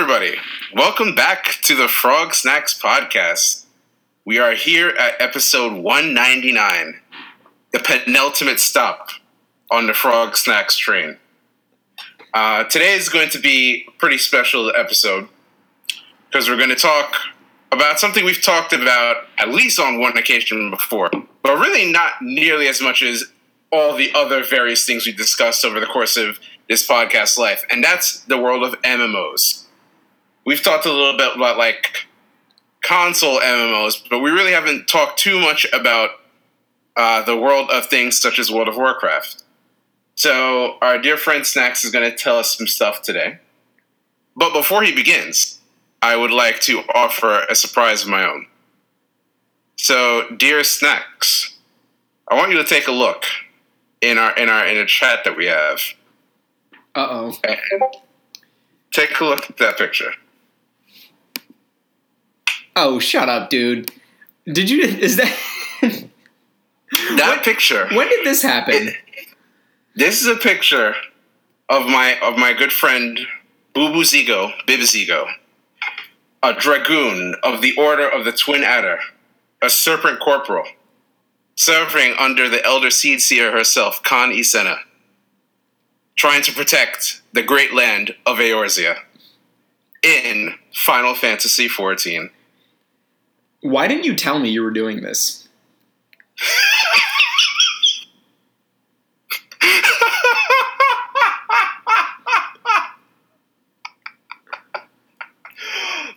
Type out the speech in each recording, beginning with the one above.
everybody. Welcome back to the Frog Snacks Podcast. We are here at episode 199, the penultimate stop on the Frog Snacks train. Uh, today is going to be a pretty special episode because we're going to talk about something we've talked about at least on one occasion before, but really not nearly as much as all the other various things we discussed over the course of this podcast life, and that's the world of MMOs. We've talked a little bit about like console MMOs, but we really haven't talked too much about uh, the world of things such as World of Warcraft. So, our dear friend Snacks is going to tell us some stuff today. But before he begins, I would like to offer a surprise of my own. So, dear Snacks, I want you to take a look in our in our in a chat that we have. Uh oh. Take a look at that picture. Oh, shut up, dude. Did you? Is that? That what, picture. When did this happen? this is a picture of my of my good friend Bubu Zigo, Bibizigo, a dragoon of the Order of the Twin Adder, a serpent corporal, serving under the Elder Seedseer herself, Kan-E-Senna, trying to protect the great land of Eorzea in Final Fantasy XIV. Why didn't you tell me you were doing this?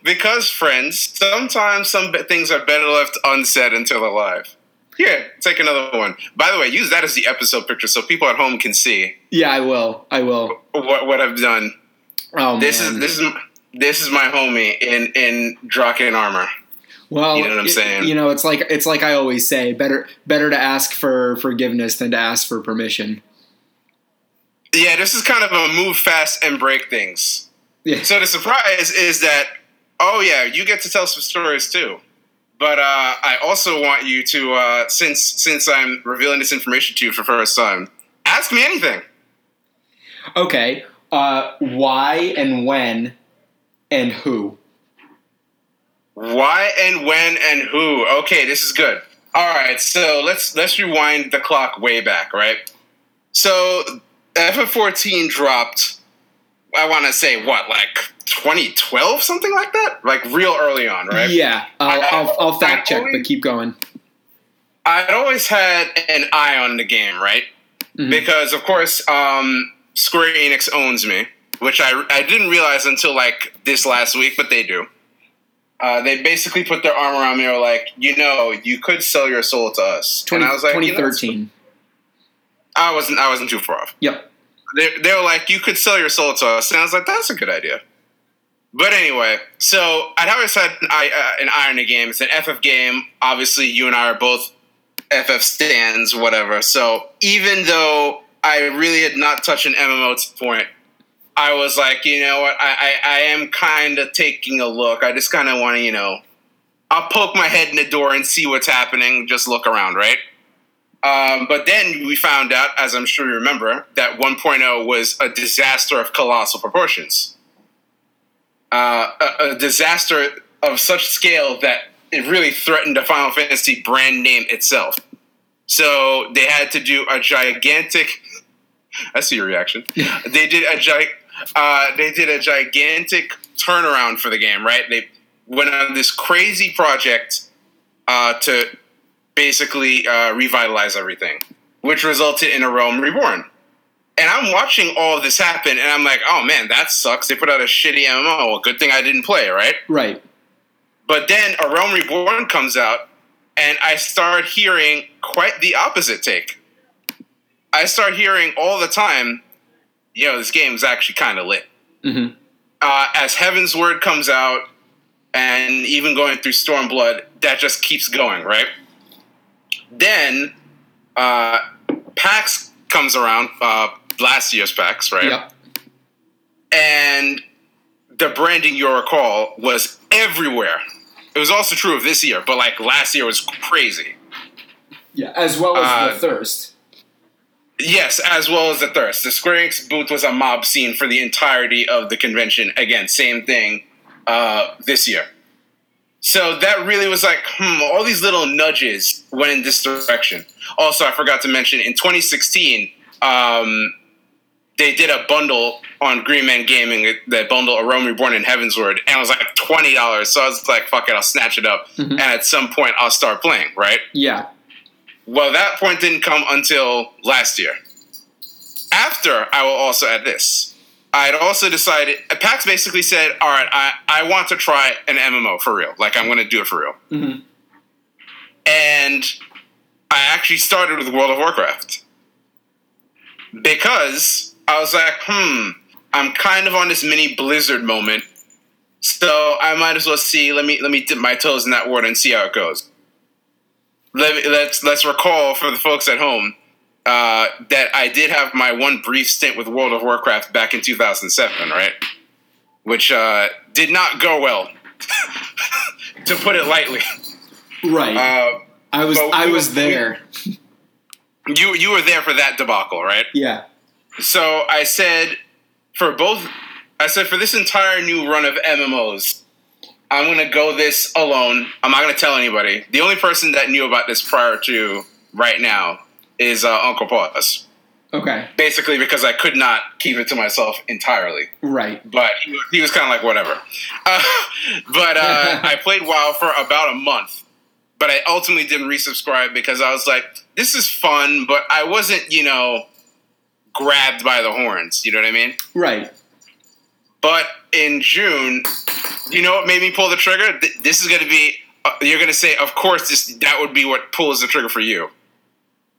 because, friends, sometimes some things are better left unsaid until they're. Here, take another one. By the way, use that as the episode picture so people at home can see. Yeah, I will. I will. What what I've done. Oh this man. is this is this is my homie in in Drachen armor. Well, You know what I'm it- saying? You know, it's like it's like I always say, better better to ask for forgiveness than to ask for permission. Yeah, this is kind of a move fast and break things. Yeah. So the surprise is that oh yeah, you get to tell some stories too. But uh, I also want you to uh, since since I'm revealing this information to you for the first time, ask me anything. Okay. Uh, why and when and who? Why and when and who? Okay, this is good. All right, so let's let's rewind the clock way back, right? So FF14 dropped. I want to say what, like 2012, something like that, like real early on, right? Yeah, I'll, I- I'll, I'll fact I check, always- but keep going. I'd always had an eye on the game, right? Mhm. Because of course, um, Square Enix owns me, which I I didn't realize until like this last week, but they do. Uh, they basically put their arm around me, and were like, you know, you could sell your soul to us. 20, and I was like, you know, 2013. I wasn't I wasn't too far off. Yep. They, they were like, you could sell your soul to us, and I was like, that's a good idea. But anyway, so I'd always had an uh, an the game. It's an FF game. Obviously, you and I are both FF stands, whatever. So even though I really had not touched an MMO to point, I was like, you know what? I, I, I am kind of taking a look. I just kind of want to, you know, I'll poke my head in the door and see what's happening. Just look around, right? Um, but then we found out, as I'm sure you remember, that 1.0 was a disaster of colossal proportions. Uh, a, a disaster of such scale that it really threatened the Final Fantasy brand name itself. So they had to do a gigantic. I see your reaction. They did a gi- uh, They did a gigantic turnaround for the game. Right? They went on this crazy project uh, to basically uh, revitalize everything, which resulted in a Realm Reborn. And I'm watching all of this happen, and I'm like, oh man, that sucks. They put out a shitty MMO. Well, good thing I didn't play, right? Right. But then A Realm Reborn comes out, and I start hearing quite the opposite take. I start hearing all the time, yo, this game's actually kind of lit. hmm Uh, as Heavensward comes out, and even going through Stormblood, that just keeps going, right? Then uh, PAX comes around, uh, last year's PAX, right? Yep. and the branding you'll recall was everywhere. It was also true of this year, but like last year was crazy. Yeah. As well as Uh, the thirst. Yes, as well as the thirst. The Square Enix booth was a mob scene for the entirety of the convention. Again, same thing uh, this year. So that really was like, hmm, all these little nudges went in this direction. Also, I forgot to mention in 2016, um, they did a bundle on Green Man Gaming, that bundle A Realm Reborn in Heavensward, and it was like $20. So I was like, fuck it, I'll snatch it up. Mhm. And at some point, I'll start playing, right? Yeah. Well, that point didn't come until last year. After, I will also add this. I had also decided, PAX basically said, all right, I, I want to try an MMO for real. Like, I'm going to do it for real. Mhm. And I actually started with World of Warcraft. Because I was like, hmm, I'm kind of on this mini Blizzard moment. So I might as well see, let me let me dip my toes in that water and see how it goes let let's let's recall for the folks at home uh, that I did have my one brief stint with World of Warcraft back in 2007, right? Which uh, did not go well, to put it lightly. Right. Uh, I was I was we- there. you you were there for that debacle, right? yeah. So I said for both, I said for this entire new run of MMOs, I'm gonna go this alone. I'm not gonna tell anybody. The only person that knew about this prior to right now is uh, Uncle Paws. Okay. Basically, because I could not keep it to myself entirely. Right. But he was, he was kind of like whatever. Uh, but uh, I played WoW for about a month. But I ultimately didn't resubscribe because I was like, this is fun, but I wasn't, you know, grabbed by the horns. You know what I mean? Right. But in June, you know what made me pull the trigger? This is going to be. Uh, you're going to say, of course, this that would be what pulls the trigger for you.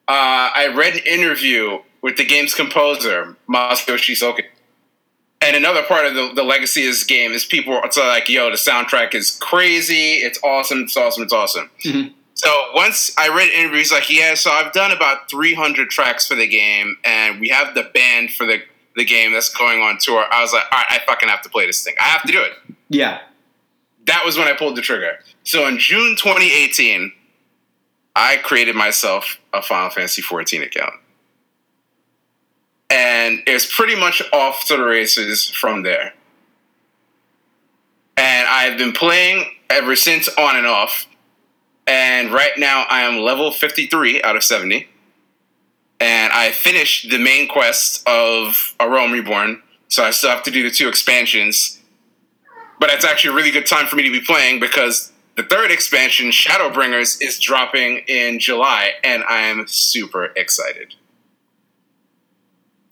Uh, I read an interview with the game's composer, Masayoshi Soken. And another part of the, the legacy of this game is people are like, yo, the soundtrack is crazy. It's awesome. It's awesome. It's awesome. Mhm. So once I read interviews, like, yeah, so I've done about 300 tracks for the game, and we have the band for the, the game that's going on tour. I was like, all right, I fucking have to play this thing. I have to do it. Yeah. That was when I pulled the trigger. So in June 2018, I created myself a Final Fantasy 14 account. And it's pretty much off to the races from there. And I've been playing ever since on and off. And right now I am level 53 out of 70. And I finished the main quest of A Realm Reborn. So I still have to do the two expansions but it's actually a really good time for me to be playing because the third expansion, Shadowbringers, is dropping in July, and I am super excited.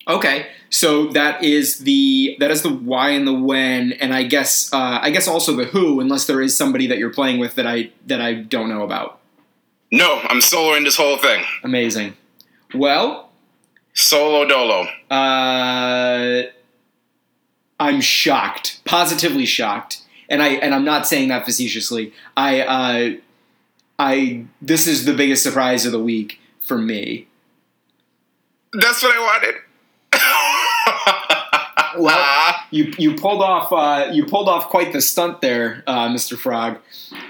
Okay. So that is the that is the why and the when, and I guess uh, I guess also the who, unless there is somebody that you're playing with that I that I don't know about. No, I'm soloing this whole thing. Amazing. Well, Solo dolo. uh, I'm shocked, positively shocked, and I and I'm not saying that facetiously. I uh, I this is the biggest surprise of the week for me. That's what I wanted. Well, you you pulled off uh, you pulled off quite the stunt there, uh, Mr. Frog.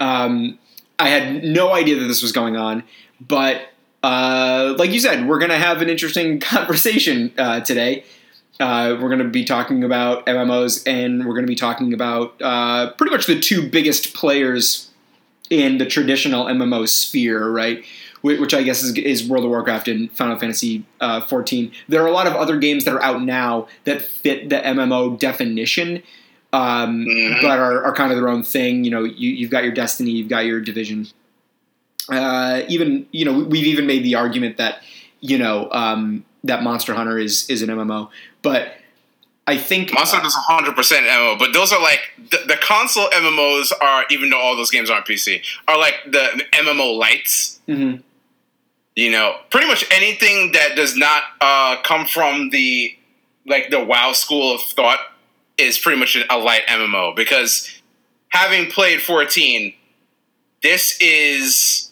Um, I had no idea that this was going on, but uh, like you said, we're gonna have an interesting conversation uh, today. Uh, we're gonna be talking about MMOs, and we're gonna be talking about uh, pretty much the two biggest players in the traditional MMO sphere, right? Which I guess is, is World of Warcraft and Final Fantasy uh, 14. There are a lot of other games that are out now that fit the MMO definition, um, Mhm. but are, are kind of their own thing. You know, you, you've got your Destiny, you've got your Division. Uh, even you know, we- we've even made the argument that you know um, that Monster Hunter is is an MMO, but I think Monster Hunter's 100% MMO, but those are like the, the console MMOs are, even though all those games are on PC, are like the MMO lights. Mhm. you know, pretty much anything that does not uh, come from the like the WoW school of thought is pretty much a light MMO because having played 14, this is,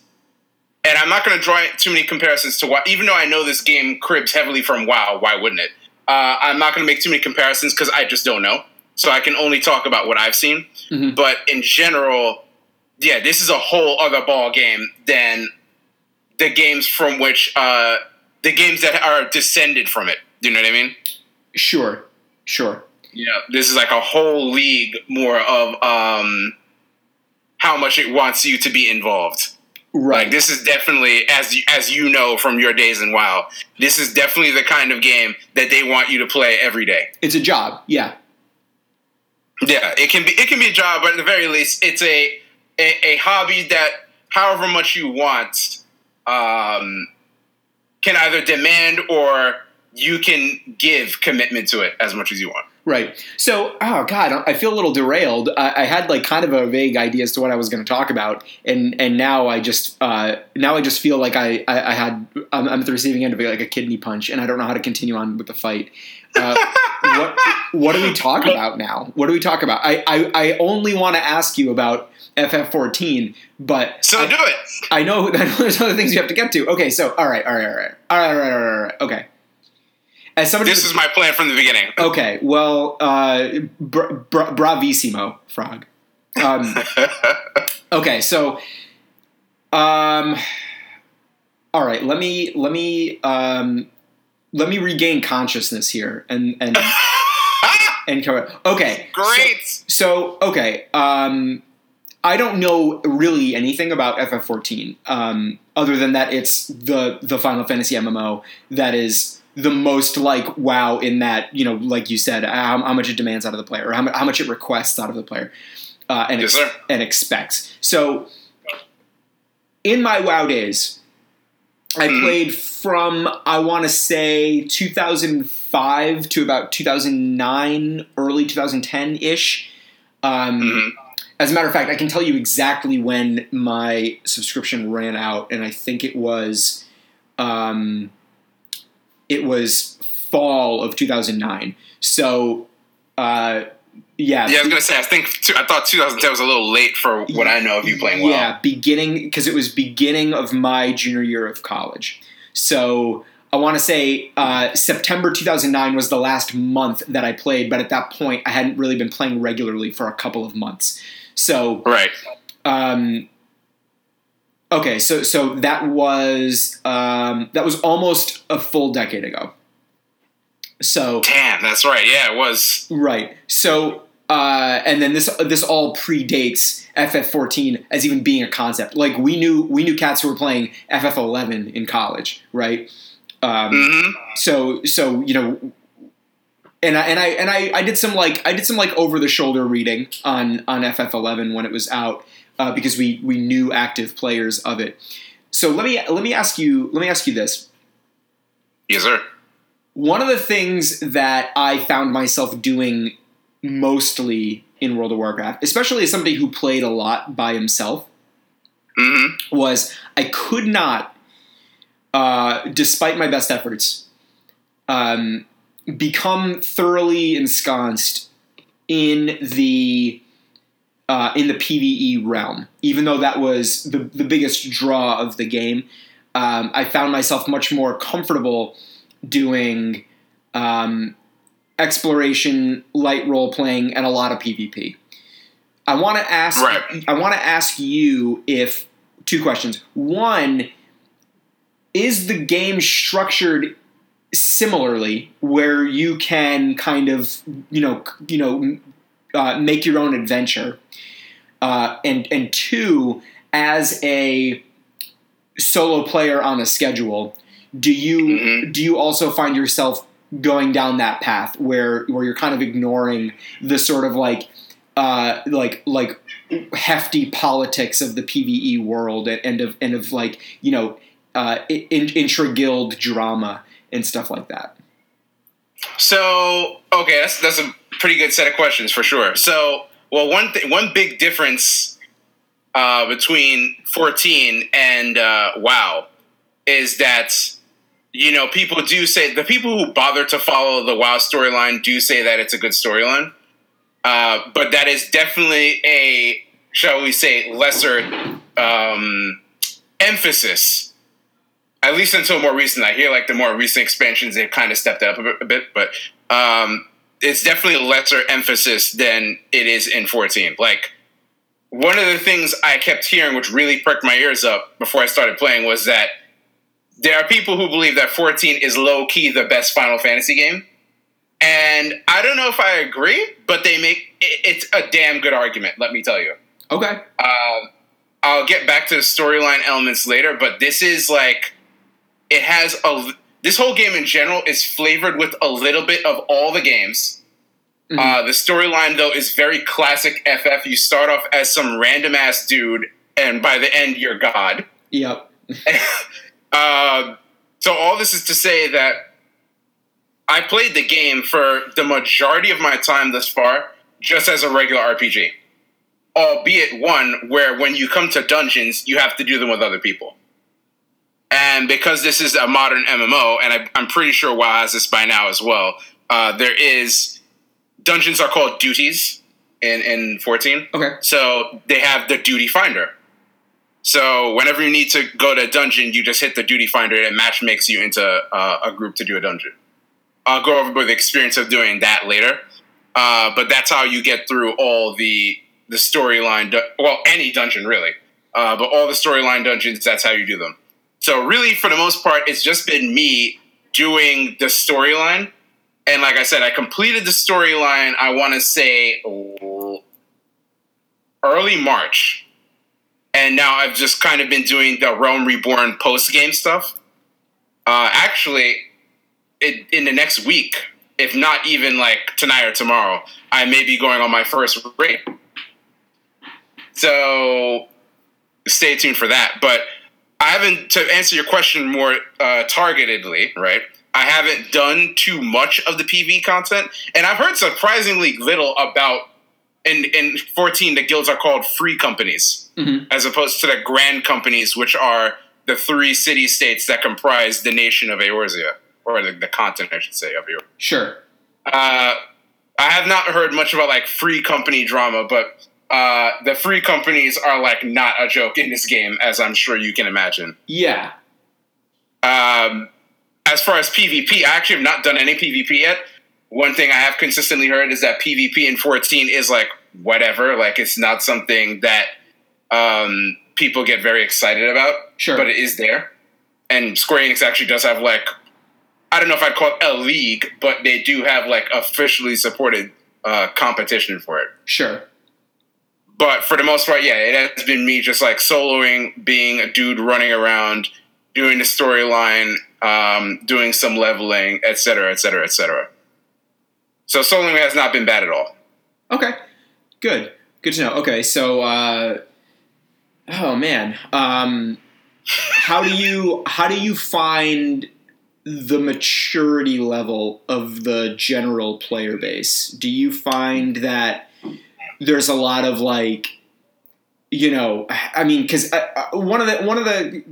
and I'm not going to draw too many comparisons to WoW, even though I know this game cribs heavily from WoW. Why wouldn't it? Uh, I'm not going to make too many comparisons because I just don't know. So I can only talk about what I've seen. Mhm. But in general, yeah, this is a whole other ball game than the games from which uh, the games that are descended from it. Do you know what I mean? Sure, sure. Yeah, this is like a whole league more of um, how much it wants you to be involved. Right. Like this is definitely as you, as you know from your days in WoW, this is definitely the kind of game that they want you to play every day. it's a job. Yeah. Yeah, it can be it can be a job, but at the very least, it's a a, a hobby that, however much you want, um, can either demand or you can give commitment to it as much as you want. Right. So, oh god, I feel a little derailed. I, I had like kind of a vague idea as to what I was going to talk about, and and now I just uh, now I just feel like I I, I had I'm, I'm at the receiving end of like a kidney punch, and I don't know how to continue on with the fight. Uh, what what do we talk about now? What do we talk about? I I, I only want to ask you about FF14, but So I, do it. I know that there's other things you have to get to. Okay, so all right, all right, all right, all right, all right, all right, all right. Okay. As somebody This is my plan from the beginning. Okay, well, uh, bra- bra- bravissimo, frog. Um, okay, so, um, all right, let me let me um, let me regain consciousness here and and and cover. Okay, Great. So, so okay, um, I don't know really anything about FF14, um, other than that it's the the Final Fantasy MMO that is the most like WoW in that you know, like you said, how, how much it demands out of the player, or how, how much it requests out of the player, uh, and Yes, ex- and expects. So, in my WoW days, I Mhm. played from I want to say 2005 to about 2009, early 2010 ish. Um, Mhm. As a matter of fact, I can tell you exactly when my subscription ran out, and I think it was, um, it was fall of 2009. So, uh, yeah, Yeah, I was gonna say. I think I thought 2010 was a little late for what I know of you playing well. Yeah, beginning because it was beginning of my junior year of college. So I want to say uh, September 2009 was the last month that I played, but at that point I hadn't really been playing regularly for a couple of months. So Right. um, okay, so so that was um, that was almost a full decade ago. So Damn, that's right. Yeah, it was. Right. So, uh, and then this this all predates FF14 as even being a concept. Like we knew we knew cats who were playing FF11 in college, right? Um, hmm So so you know, and I and I and I, I did some like I did some like over the shoulder reading on on FF11 when it was out uh, because we we knew active players of it. So let me let me ask you let me ask you this. Yes, sir. One of the things that I found myself doing mostly in World of Warcraft, especially as somebody who played a lot by himself, hmm was I could not, uh, despite my best efforts, um, become thoroughly ensconced in the uh, in the PVE realm. Even though that was the the biggest draw of the game, um, I found myself much more comfortable doing um, exploration, light role playing, and a lot of PvP. I want to ask. Right. I want to ask you if two questions. One, is the game structured similarly, where you can kind of you know you know uh, make your own adventure, uh, and and two, as a solo player on a schedule, do you Mhm. do you also find yourself going down that path where where you're kind of ignoring the sort of like uh, like like hefty politics of the PVE world and, and of and of like you know uh, in, intra guild drama and stuff like that. So okay, that's that's a pretty good set of questions for sure. So well, one th- one big difference uh, between 14 and uh, WoW is that you know people do say the people who bother to follow the WoW storyline do say that it's a good storyline, uh, but that is definitely a shall we say lesser um, emphasis at least until more recent. I hear like the more recent expansions, they've kind of stepped up a bit, a bit but um, it's definitely a lesser emphasis than it is in 14. Like, one of the things I kept hearing, which really perked my ears up before I started playing, was that there are people who believe that 14 is low key the best Final Fantasy game. And I don't know if I agree, but they make it's a damn good argument, let me tell you. Okay. Uh, I'll get back to the storyline elements later, but this is like it has a this whole game in general is flavored with a little bit of all the games. Mm-hmm. Uh, the storyline though is very classic FF. You start off as some random ass dude, and by the end you're God. Yep. uh, so all this is to say that I played the game for the majority of my time thus far just as a regular RPG, albeit one where when you come to dungeons you have to do them with other people. And because this is a modern MMO, and I, am pretty sure WoW has this by now as well, uh, there is dungeons are called duties in in 14. Okay. So they have the duty finder. So whenever you need to go to a dungeon, you just hit the duty finder and it match makes you into uh, a group to do a dungeon. I'll go over the experience of doing that later. Uh, but that's how you get through all the the storyline. Du- well, any dungeon really, uh, but all the storyline dungeons. That's how you do them. So really, for the most part, it's just been me doing the storyline. And like I said, I completed the storyline. I want to say early March, and now I've just kind of been doing the Realm Reborn post game stuff. Uh, actually, it, in the next week, if not even like tonight or tomorrow, I may be going on my first raid. So stay tuned for that. But I haven't to answer your question more uh, targetedly, right? I haven't done too much of the PV content, and I've heard surprisingly little about. In in fourteen, the guilds are called free companies, mm-hmm. as opposed to the grand companies, which are the three city states that comprise the nation of Eorzea, or the, the continent, I should say, of Eorzea. Sure. Uh, I have not heard much about like free company drama, but uh, the free companies are like not a joke in this game, as I'm sure you can imagine. Yeah. Um, as far as PvP, I actually have not done any PvP yet. One thing I have consistently heard is that PvP in 14 is like whatever, like it's not something that um, people get very excited about. Sure. But it is there. And Square Enix actually does have like, I don't know if I'd call it a league, but they do have like officially supported uh, competition for it. Sure but for the most part, yeah, it has been me just like soloing, being a dude running around, doing the storyline, um, doing some leveling, etc., etc., etc. So soloing has not been bad at all. Okay, good, good to know. Okay, so uh, oh man, um, how do you how do you find the maturity level of the general player base? Do you find that there's a lot of like you know i mean because uh, uh, one of the one of the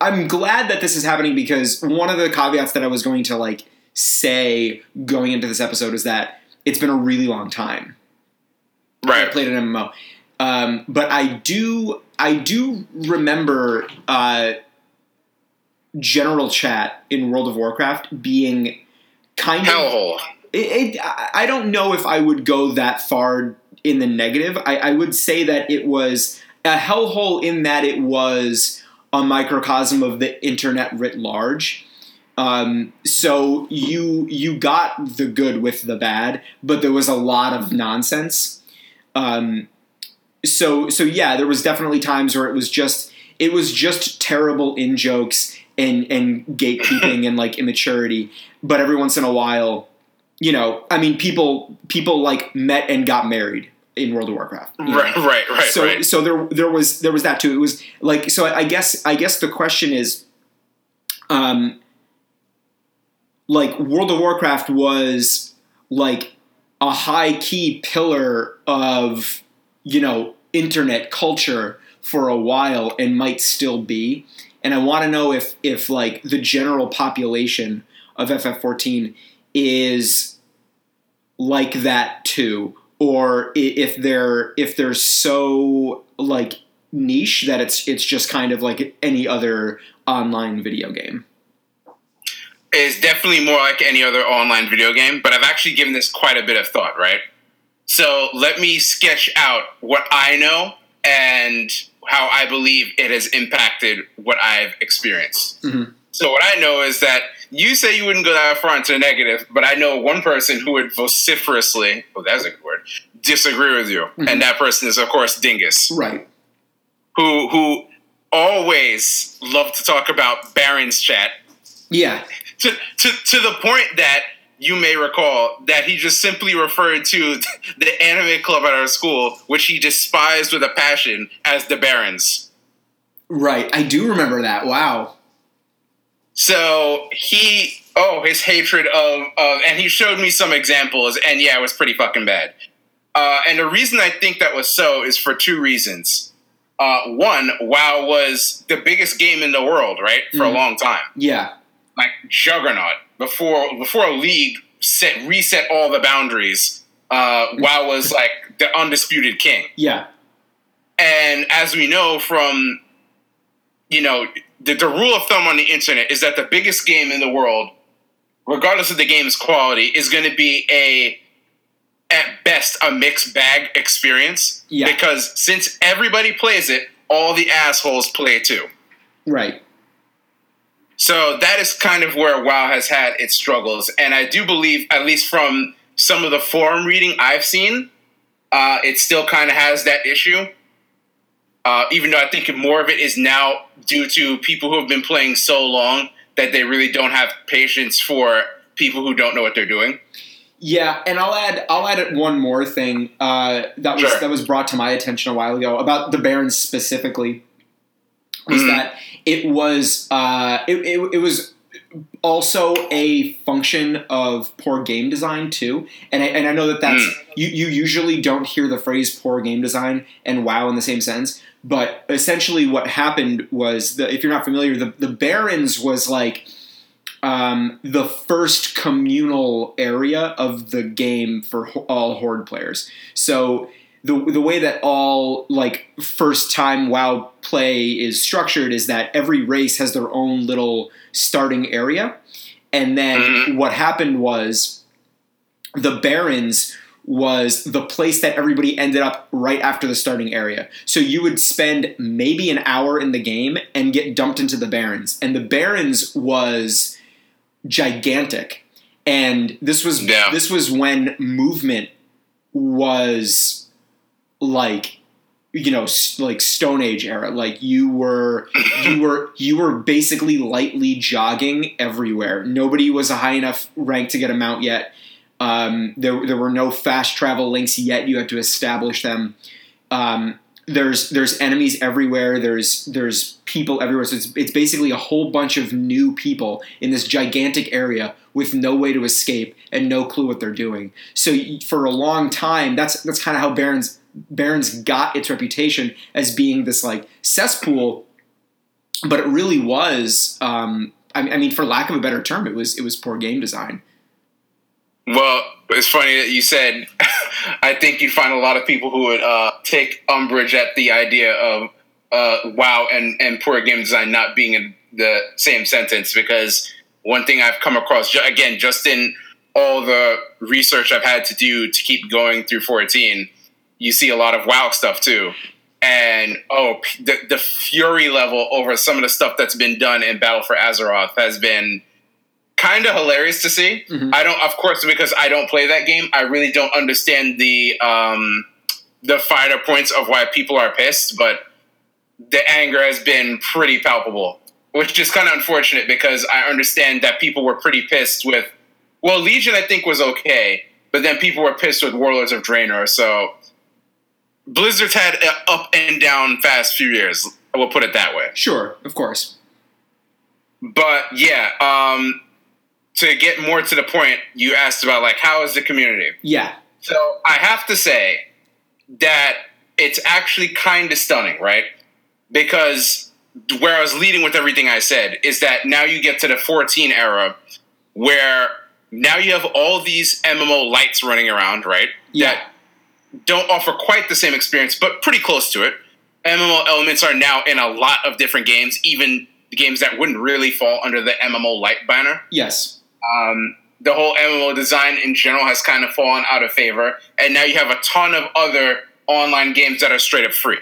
i'm glad that this is happening because one of the caveats that i was going to like say going into this episode is that it's been a really long time. Right. i played an mmo um, but i do i do remember uh, general chat in world of warcraft being kind hellhole. of it, I don't know if I would go that far in the negative. I, I would say that it was a hellhole in that it was a microcosm of the internet writ large. Um, so you you got the good with the bad, but there was a lot of nonsense. Um, so so yeah, there was definitely times where it was just it was just terrible in jokes and and gatekeeping and like immaturity. But every once in a while, you know, I mean, people people like met and got married in World of Warcraft. Right, know? right, right. So right. so there there was there was that too. It was like so. I guess I guess the question is, um, like World of Warcraft was like a high key pillar of you know internet culture for a while and might still be. And I want to know if if like the general population of FF14 is like that too, or if they're if they're so like niche that it's it's just kind of like any other online video game. It's definitely more like any other online video game, but I've actually given this quite a bit of thought, right? So let me sketch out what I know and how I believe it has impacted what I've experienced. Mm-hmm. So what I know is that you say you wouldn't go that far into the negative, but I know one person who would vociferously, oh, that's a good word, disagree with you, mm-hmm. and that person is of course Dingus, right? Who who always love to talk about Barrens chat. Yeah. To to to the point that you may recall that he just simply referred to the anime club at our school, which he despised with a passion, as the Barrens. Right, I do remember that. Wow. So he, oh, his hatred of, of, and he showed me some examples, and yeah, it was pretty fucking bad. Uh, and the reason I think that was so is for two reasons. Uh, one, WoW was the biggest game in the world, right, for mm. a long time. Yeah, like juggernaut before before a league set reset all the boundaries. Uh, WoW was like the undisputed king. Yeah, and as we know from you know, the, the rule of thumb on the internet is that the biggest game in the world, regardless of the game's quality, is going to be a at best a mixed bag experience. Yeah. Because since everybody plays it, all the assholes play too. Right. So that is kind of where WoW has had its struggles, and I do believe, at least from some of the forum reading I've seen, uh, it still kind of has that issue. Uh, even though I think more of it is now due to people who have been playing so long that they really don't have patience for people who don't know what they're doing. Yeah, and I'll add I'll add one more thing uh, that was sure. that was brought to my attention a while ago about the Barrens specifically was mm-hmm. that it was uh, it, it, it was also a function of poor game design too. And I, and I know that that's mm. you, you usually don't hear the phrase poor game design and wow in the same sense. But essentially, what happened was that if you're not familiar, the the Barrens was like um, the first communal area of the game for all Horde players. So the the way that all like first time WoW play is structured is that every race has their own little starting area, and then mm-hmm. what happened was the Barrens was the place that everybody ended up right after the starting area. So you would spend maybe an hour in the game and get dumped into the Barrens. and the Barrens was gigantic. And this was yeah. this was when movement was like you know like stone age era like you were you were you were basically lightly jogging everywhere nobody was a high enough rank to get a mount yet um, there, there were no fast travel links yet. You had to establish them. Um, there's there's enemies everywhere. There's there's people everywhere. So it's, it's basically a whole bunch of new people in this gigantic area with no way to escape and no clue what they're doing. So for a long time that's that's kind of how Barrens Barrens got its reputation as being this like cesspool, but it really was. Um, I, I mean, for lack of a better term, it was it was poor game design. Well, it's funny that you said. I think you'd find a lot of people who would uh, take umbrage at the idea of uh, WoW and, and poor game design not being in the same sentence because one thing I've come across again just in all the research I've had to do to keep going through 14 you see a lot of WoW stuff too. And oh, the, the fury level over some of the stuff that's been done in Battle for Azeroth has been kind of hilarious to see. Mm-hmm. I don't, of course, because I don't play that game. I really don't understand the um, the finer points of why people are pissed, but the anger has been pretty palpable, which is kind of unfortunate because I understand that people were pretty pissed with. Well, Legion, I think, was okay, but then people were pissed with Warlords of Draenor, so Blizzard's had an up and down fast few years. We'll put it that way. Sure, of course. But yeah, um, to get more to the point, you asked about like how is the community? Yeah. So I have to say that it's actually kind of stunning, right? Because where I was leading with everything I said is that now you get to the 14 era where now you have all these MMO lights running around, right? Yeah. That don't offer quite the same experience, but pretty close to it. MMO elements are now in a lot of different games, even games that wouldn't really fall under the MMO light banner. Yes. Um, the whole MMO design in general has kind of fallen out of favor, and now you have a ton of other online games that are straight up free.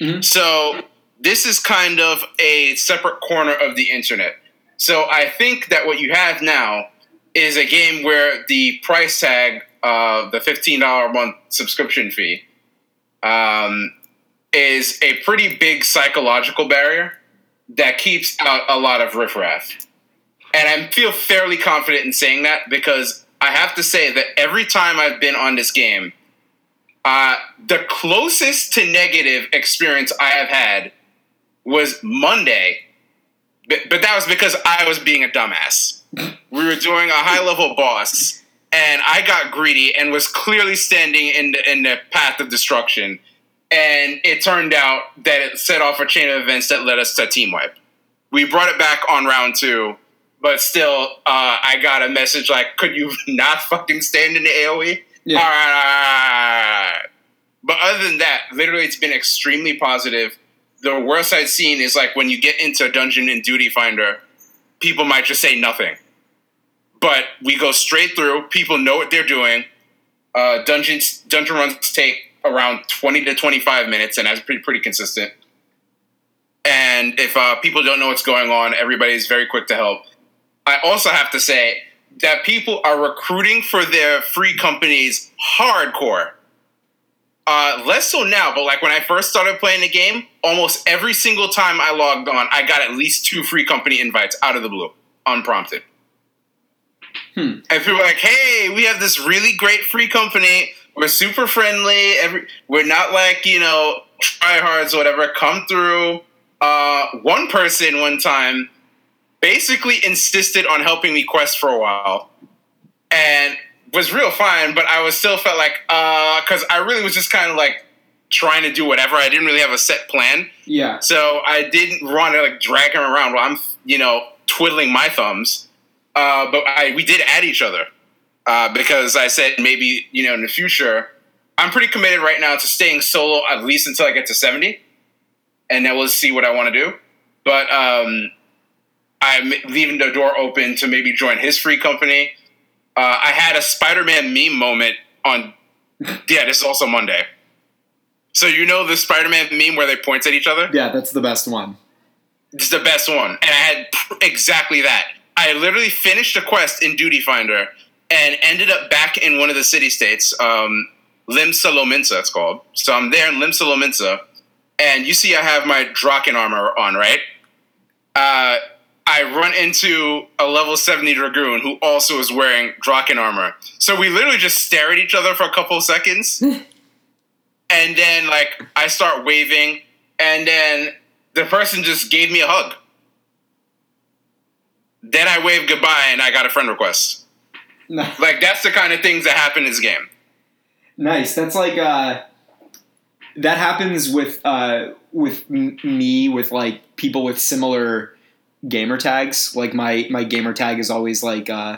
Mm-hmm. So this is kind of a separate corner of the internet. So I think that what you have now is a game where the price tag of the fifteen dollar a month subscription fee um, is a pretty big psychological barrier that keeps out a lot of riffraff. And I feel fairly confident in saying that because I have to say that every time I've been on this game, uh, the closest to negative experience I have had was Monday, but, but that was because I was being a dumbass. we were doing a high level boss, and I got greedy and was clearly standing in the, in the path of destruction. And it turned out that it set off a chain of events that led us to team wipe. We brought it back on round two, but still, uh, I got a message like, "Could you not fucking stand in the AOE?" Yeah. All right, all right, all right. But other than that, literally, it's been extremely positive. The worst I've seen is like when you get into a dungeon in Duty Finder, people might just say nothing. But we go straight through. People know what they're doing. Uh, dungeons dungeon runs take around twenty to twenty five minutes, and that's pretty pretty consistent. And if uh, people don't know what's going on, everybody's very quick to help. I also have to say that people are recruiting for their free companies hardcore. Uh, less so now, but like when I first started playing the game, almost every single time I logged on, I got at least two free company invites out of the blue, unprompted. Hmm. And people were like, "Hey, we have this really great free company. We're super friendly. Every we're not like you know tryhards or whatever. Come through." Uh, one person one time basically insisted on helping me quest for a while, and was real fine. But I was still felt like uh, because I really was just kind of like trying to do whatever. I didn't really have a set plan. Yeah. So I didn't want to like drag him around while I'm, you know, twiddling my thumbs. Uh, but I, we did add each other uh, because I said maybe you know in the future I'm pretty committed right now to staying solo at least until I get to 70, and then we'll see what I want to do. But um, I'm leaving the door open to maybe join his free company. Uh, I had a Spider-Man meme moment on. Yeah, this is also Monday. So you know the Spider-Man meme where they point at each other? Yeah, that's the best one. It's the best one, and I had exactly that. I literally finished a quest in Duty Finder and ended up back in one of the city states, um, Limsa Lominsa, it's called. So I'm there in Limsa Lominsa, and you see I have my Drachen armor on, right? Uh, I run into a level 70 Dragoon who also is wearing Drachen armor. So we literally just stare at each other for a couple of seconds. and then, like, I start waving, and then the person just gave me a hug. Then I waved goodbye and I got a friend request. Like that's the kind of things that happen in this game. Nice. That's like uh, that happens with uh, with m- me with like people with similar gamer tags. Like my my gamer tag is always like uh,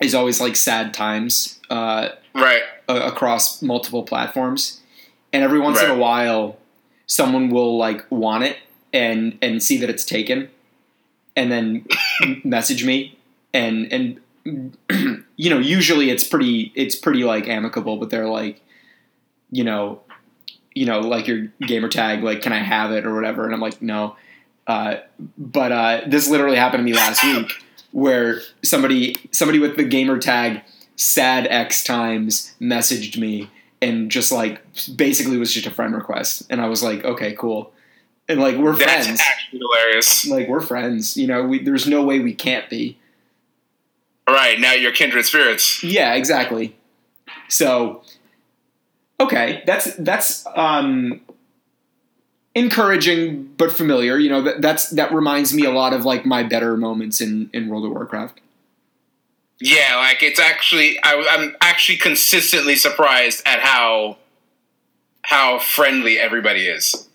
is always like sad times uh, Right. a- across multiple platforms, and every once in a while, someone will like want it and and see that it's taken, and then message me and and you know usually it's pretty it's pretty like amicable, but they're like, you know, you know like your gamer tag like can I have it or whatever, and I'm like no. Uh, but uh, this literally happened to me last week, where somebody somebody with the gamer tag sad X times messaged me and just like basically was just a friend request, and I was like, okay, cool, and like we're That's friends, actually hilarious. like we're friends, you know, we, there's no way we can't be. All right, now you're kindred spirits. Yeah, exactly. So, okay, that's that's um, encouraging but familiar. You know, that, that's that reminds me a lot of like my better moments in in World of Warcraft. Yeah, like it's actually I, I'm actually consistently surprised at how how friendly everybody is.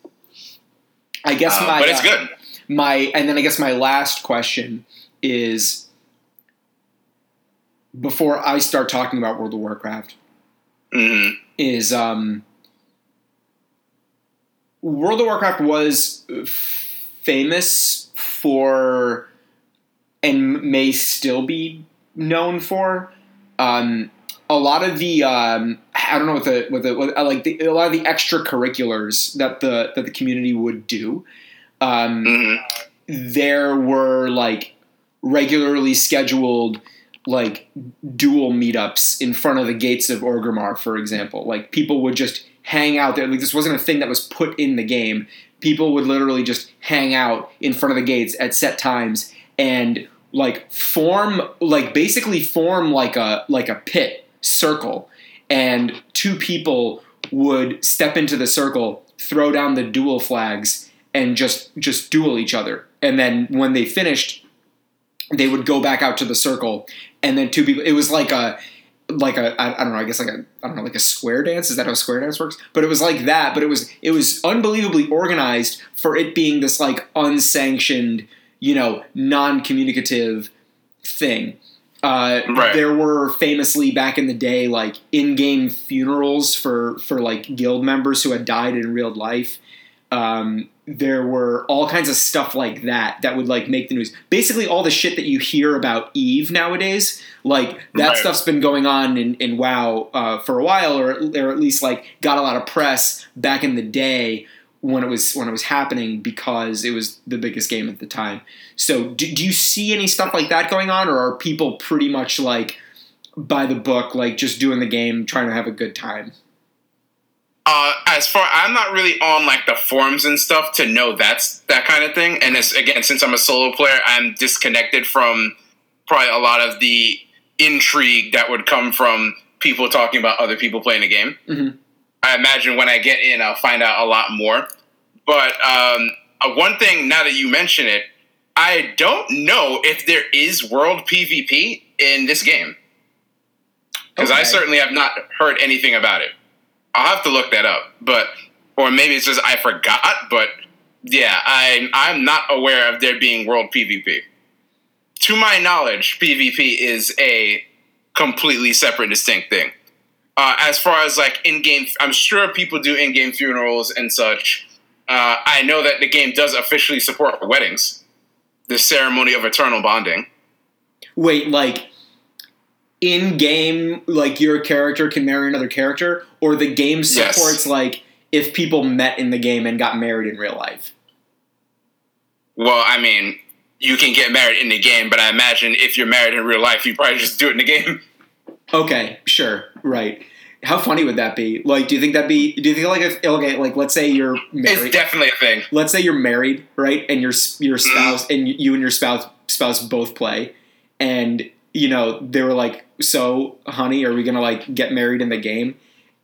I guess Uh, my but it's uh, good. my and then I guess my last question is before I start talking about World of Warcraft hmm is um World of Warcraft was famous for and may still be known for um a lot of the um, I don't know what the what the what, like the, a lot of the extracurriculars that the that the community would do um, hmm there were like regularly scheduled like duel meetups in front of the gates of Orgrimmar, for example. Like people would just hang out there. Like this wasn't a thing that was put in the game. People would literally just hang out in front of the gates at set times and like form like basically form like a like a pit circle and two people would step into the circle, throw down the duel flags and just just duel each other. And then when they finished, they would go back out to the circle and then two people it was like a like a I, I don't know I guess like a I don't know like a square dance? Is that how square dance works? But it was like that but it was it was unbelievably organized for it being this like unsanctioned you know non-communicative thing. Uh, Right. there were famously back in the day like in-game funerals for for like guild members who had died in real life. Um, there were all kinds of stuff like that that would like make the news. Basically, all the shit that you hear about Eve nowadays, like that Right. stuff's been going on in, in WoW uh, for a while, or or at least like got a lot of press back in the day when it was when it was happening because it was the biggest game at the time. So, do, do you see any stuff like that going on, or are people pretty much like by the book, like just doing the game, trying to have a good time? Uh, as far I'm not really on like the forums and stuff to know that's that kind of thing. And it's, again, since I'm a solo player, I'm disconnected from probably a lot of the intrigue that would come from people talking about other people playing the game. Mhm. I imagine when I get in, I'll find out a lot more. But um, uh, one thing, now that you mention it, I don't know if there is world PvP in this game because I certainly have not heard anything about it. I'll have to look that up, but or maybe it's just I forgot. But yeah, I I'm not aware of there being world PvP. To my knowledge, PvP is a completely separate, distinct thing. Uh, as far as like in-game, I'm sure people do in-game funerals and such. Uh, I know that the game does officially support weddings, the ceremony of eternal bonding. Wait, like in game, like your character can marry another character, or the game Yes. supports like if people met in the game and got married in real life. Well, I mean, you can get married in the game, but I imagine if you're married in real life, you probably just do it in the game. Okay, sure, right. How funny would that be? Like, do you think that'd be? Do you think like if okay, like let's say you're It's married. definitely a thing. let's say you're married, right? And your your Mm-hmm. spouse and you and your spouse spouse both play, and you know they were like, "So, honey, are we gonna like get married in the game?"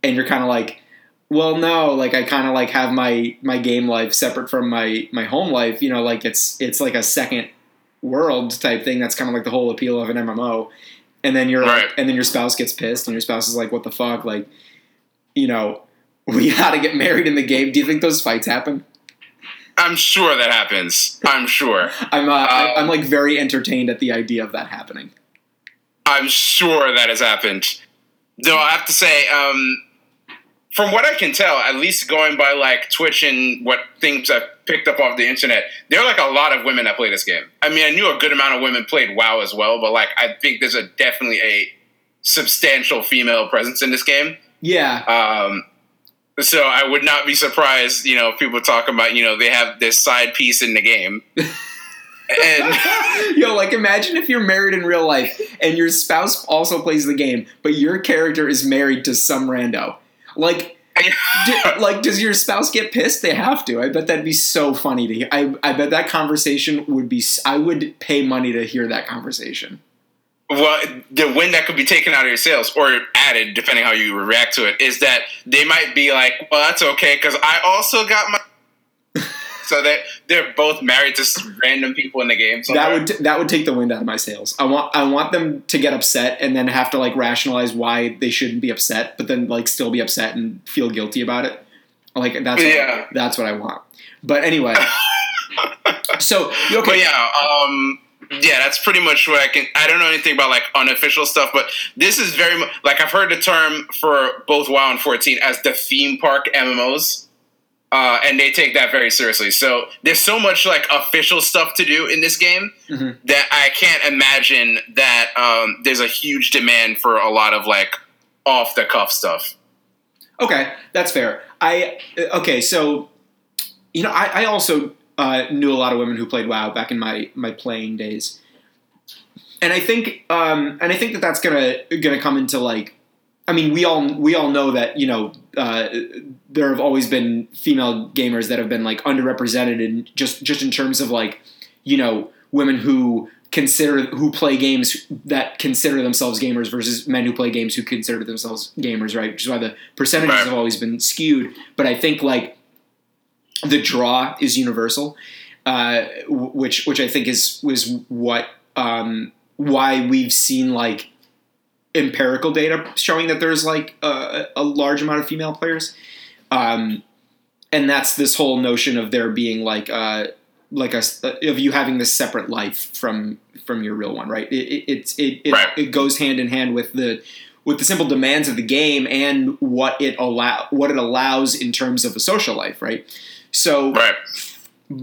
And you're kind of like, "Well, no. Like, I kind of like have my my game life separate from my my home life. You know, like it's it's like a second world type thing. That's kind of like the whole appeal of an MMO." And then you're Right. like, and then your spouse gets pissed, and your spouse is like, "What the fuck?" Like, you know, we got to get married in the game. Do you think those fights happen? I'm sure that happens. I'm sure. I'm uh, Um, I'm like very entertained at the idea of that happening. I'm sure that has happened. Though I have to say, um, from what I can tell, at least going by like Twitch and what things I've picked up off the internet, there are like a lot of women that play this game. I mean, I knew a good amount of women played WoW as well, but like I think there's a definitely a substantial female presence in this game. Yeah, Um, so I would not be surprised, you know, if people talk about, you know, they have this side piece in the game. and yo, like imagine if you're married in real life and your spouse also plays the game, but your character is married to some rando. Like, do, like does your spouse get pissed? They have to. I bet that'd be so funny to hear. I I bet that conversation would be. I would pay money to hear that conversation. well, the win that could be taken out of your sails or added, depending how you react to it, is that they might be like, well, that's okay because I also got my. So they they're both married to random people in the game. That somewhere. would that would take the wind out of my sails. I want I want them to get upset and then have to like rationalize why they shouldn't be upset, but then like still be upset and feel guilty about it. Like that's what Yeah. that's what I want. But anyway, so you But okay? yeah, um, yeah, that's pretty much what I can. I don't know anything about like unofficial stuff, but this is very much like I've heard the term for both WoW and 14 as the theme park MMOs, uh, and they take that very seriously. So there's so much like official stuff to do in this game Mhm. that I can't imagine that um, there's a huge demand for a lot of like off the cuff stuff. Okay, that's fair. I okay, so you know, I, I also uh, knew a lot of women who played WoW back in my my playing days, and I think um, and I think that that's gonna gonna come into like. I mean, we all we all know that you know uh, there have always been female gamers that have been like underrepresented in just just in terms of like you know women who consider who play games that consider themselves gamers versus men who play games who consider themselves gamers, right? Which is why the percentages have always been skewed. But I think like the draw is universal, uh, which which I think is was what um, why we've seen like empirical data showing that there's like a, a large amount of female players, um, and that's this whole notion of there being like uh, like a of you having this separate life from from your real one, right? It it it's- it, it, Right. it goes hand in hand with the with the simple demands of the game and what it allow what it allows in terms of a social life, right? So Right.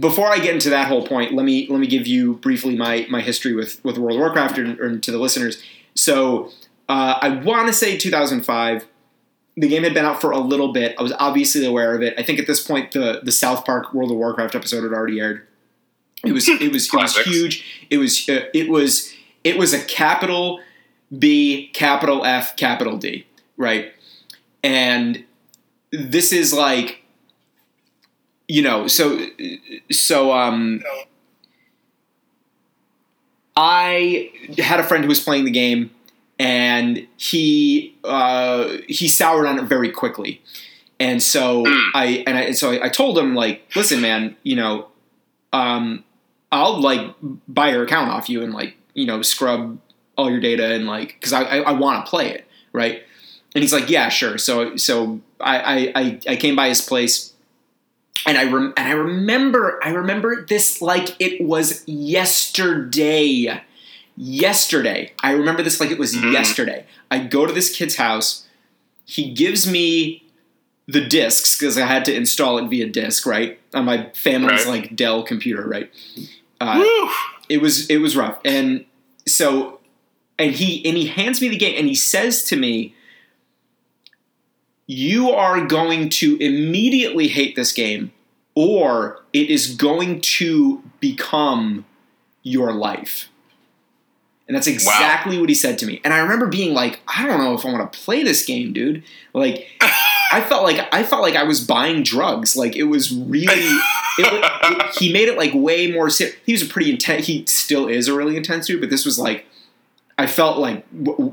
before I get into that whole point, let me let me give you briefly my my history with with World of Warcraft and, and to the listeners. So uh, I want to say 2005. The game had been out for a little bit. I was obviously aware of it. I think at this point the the South Park World of Warcraft episode had already aired. It was it was it was huge. It was uh, it was it was a capital B capital F capital D right, and this is like you know so so um I had a friend who was playing the game and he uh, he soured on it very quickly. And so Mm. I and I, so I, I told him like, listen, man, you know, um, I'll like buy your account off you and like you know scrub all your data and like because I I, I want to play it right. And he's like, yeah, sure. So so I I, I, I came by his place and I rem- and I remember I remember this like it was yesterday. Yesterday, I remember this like it was Mhm. yesterday. I go to this kid's house. He gives me the discs because I had to install it via disk, right, on my family's Right. like Dell computer, right. Uh, it was it was rough, and so and he and he hands me the game and he says to me, "You are going to immediately hate this game, or it is going to become your life." And that's exactly what he said to me. And I remember being like, "I don't know if I want to play this game, dude." Like, I felt like I felt like I was buying drugs. Like it was really. It, it- he made it like way more. He was a pretty intense. He still is a really intense dude, but this was like. I felt like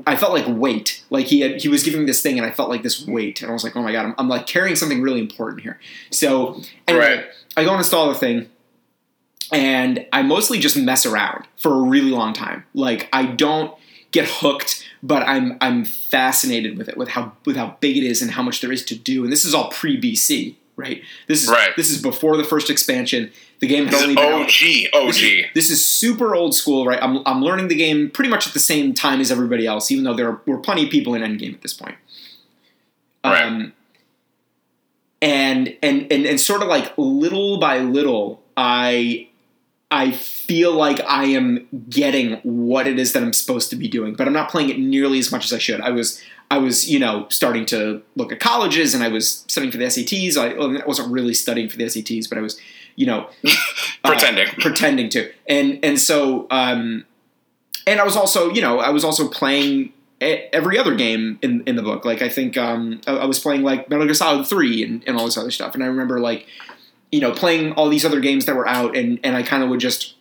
I felt like weight. Like he had, he was giving me this thing, and I felt like this weight, and I was like, "Oh my god, I'm, I'm like carrying something really important here." So anyway, Right. I go and install the thing, and I mostly just mess around for a really long time. Like I don't get hooked, but I'm I'm fascinated with it, with how with how big it is and how much there is to do. And this is all pre BC, right? This is Right. this is before the first expansion. The game had only is been out- OG. this is, OG. this is super old school, right? I'm, I'm learning the game pretty much at the same time as everybody else, even though there were plenty of people in Endgame at this point. Right. Um, and, and and and sort of like little by little, I I feel like I am getting what it is that I'm supposed to be doing, but I'm not playing it nearly as much as I should. I was I was you know starting to look at colleges, and I was studying for the SATs. I, I wasn't really studying for the SATs, but I was you know uh, Pretending. pretending to and and so um and i was also you know i was also playing every other game in in the book like i think um i, I was playing like metal gear solid 3 and, and all this other stuff and i remember like you know playing all these other games that were out and and i kind of would just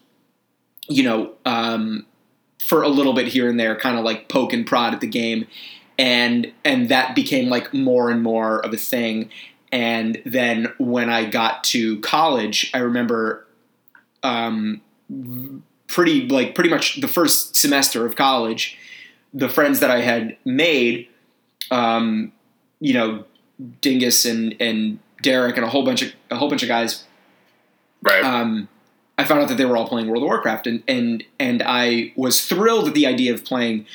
you know um for a little bit here and there kind of like poke and prod at the game. And and that became like more and more of a thing. And then when I got to college, I remember um, pretty like pretty much the first semester of college, the friends that I had made, um, you know, Dingus and and Derek and a whole bunch of a whole bunch of guys. Right. Um, I found out that they were all playing World of Warcraft, and and and I was thrilled at the idea of playing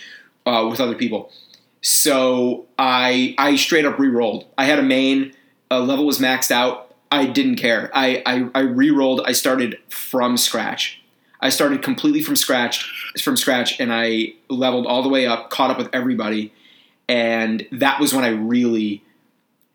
uh, with other people. So I I straight up re-rolled. I had a main a level was maxed out. I didn't care. I, I, I re-rolled. I started from scratch. I started completely from scratch, from scratch, and I leveled all the way up, caught up with everybody, and that was when I really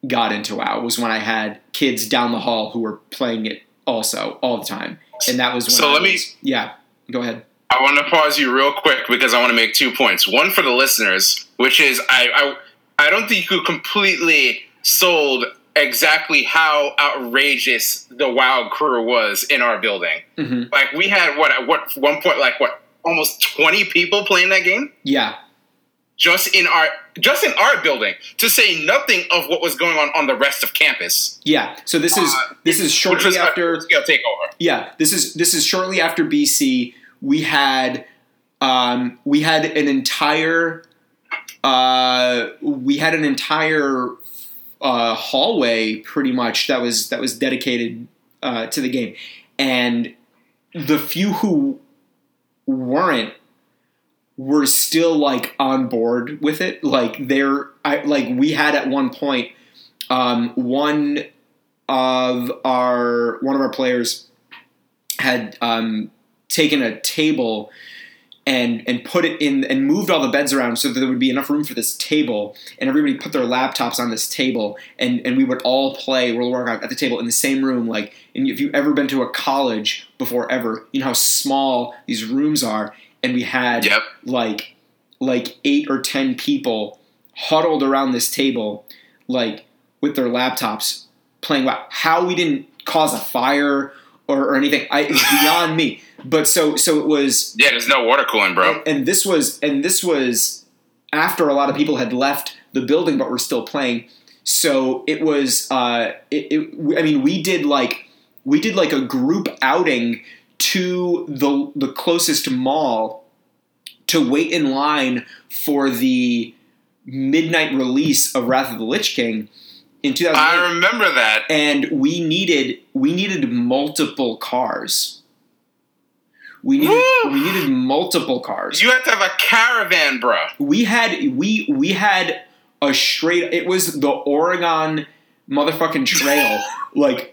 got into WoW. Was when I had kids down the hall who were playing it also all the time, and that was when So I let me- yeah. Go ahead. I want to pause you real quick because I want to make two points. One for the listeners, which is I I, I don't think you completely sold exactly how outrageous the WoW crew was in our building. hmm Like we had what at what one point like what almost twenty people playing that game Yeah, just in our just in our building. To say nothing of what was going on on the rest of campus, yeah. So this is Uh, this is shortly after. scale takeover. Yeah, this is this is shortly after BC. We had um, we had an entire uh, we had an entire uh, hallway pretty much that was that was dedicated uh, to the game, and the few who weren't were still like on board with it. Like they're I, like we had at one point um, one of our one of our players had um, taken a table and and put it in and moved all the beds around so that there would be enough room for this table. And everybody put their laptops on this table and and we would all play World of Warcraft at the table in the same room. Like and if you've ever been to a college before ever you know how small these rooms are and we had Yep. like like eight or ten people huddled around this table like with their laptops playing WoW. How we didn't cause a fire or, or anything, I, beyond me. But so so it was, Yeah, there's no water cooling, bro. and, and this was and this was after a lot of people had left the building, but were still playing. So it was, uh, it, it, I mean, we did like we did like a group outing to the the closest mall to wait in line for the midnight release of Wrath of the Lich King in 2008 I remember that. and we needed we needed multiple cars. We needed Woo! we needed multiple cars. You had to have a caravan, bro. we had we we had a straight it was the Oregon motherfucking trail like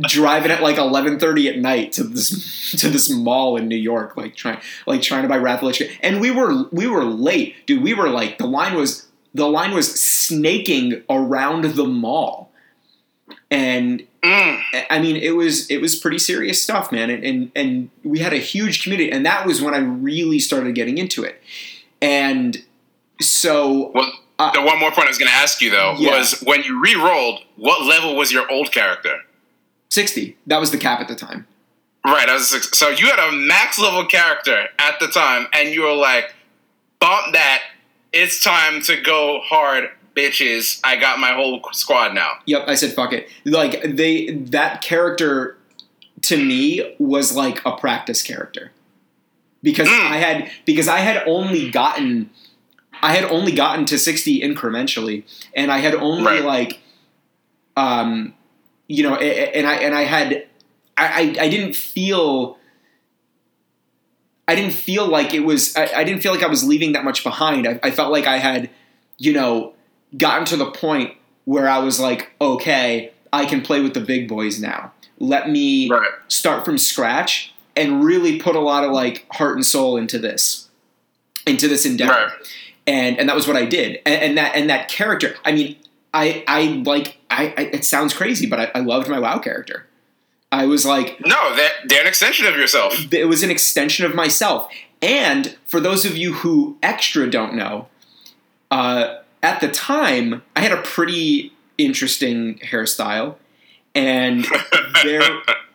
driving at like 11:30 at night to this to this mall in New York like trying like trying to buy Wrath of the Lich King. and we were we were late dude we were like the line was the line was snaking around the mall and Mm. I mean, it was it was pretty serious stuff, man, and, and and we had a huge community, and that was when I really started getting into it. And so, Well, Uh, the one more point I was going to ask you though Yeah. was when you re-rolled, what level was your old character? Sixty that was the cap at the time. Right. I was six- so you had a max level character at the time, and you were like, "Bump that! It's time to go hard, bitches! I got my whole squad now." Yep, I said fuck it. Like they that character to me was like a practice character because Mm. I had because I had only gotten I had only gotten to sixty incrementally, and I had only Right. like um you know and I and I had I I, I didn't feel. I didn't feel like it was. I, I didn't feel like I was leaving that much behind. I, I felt like I had, you know, gotten to the point where I was like, okay, I can play with the big boys now. Let me Right. start from scratch and really put a lot of like heart and soul into this, into this endeavor. Right. And and that was what I did. And, and that and that character. I mean, I I like I, I it sounds crazy, but I, I loved my WoW character. I was like, No, they're, they're an extension of yourself. it was an extension of myself. And for those of you who extra don't know, uh, at the time I had a pretty interesting hairstyle, and there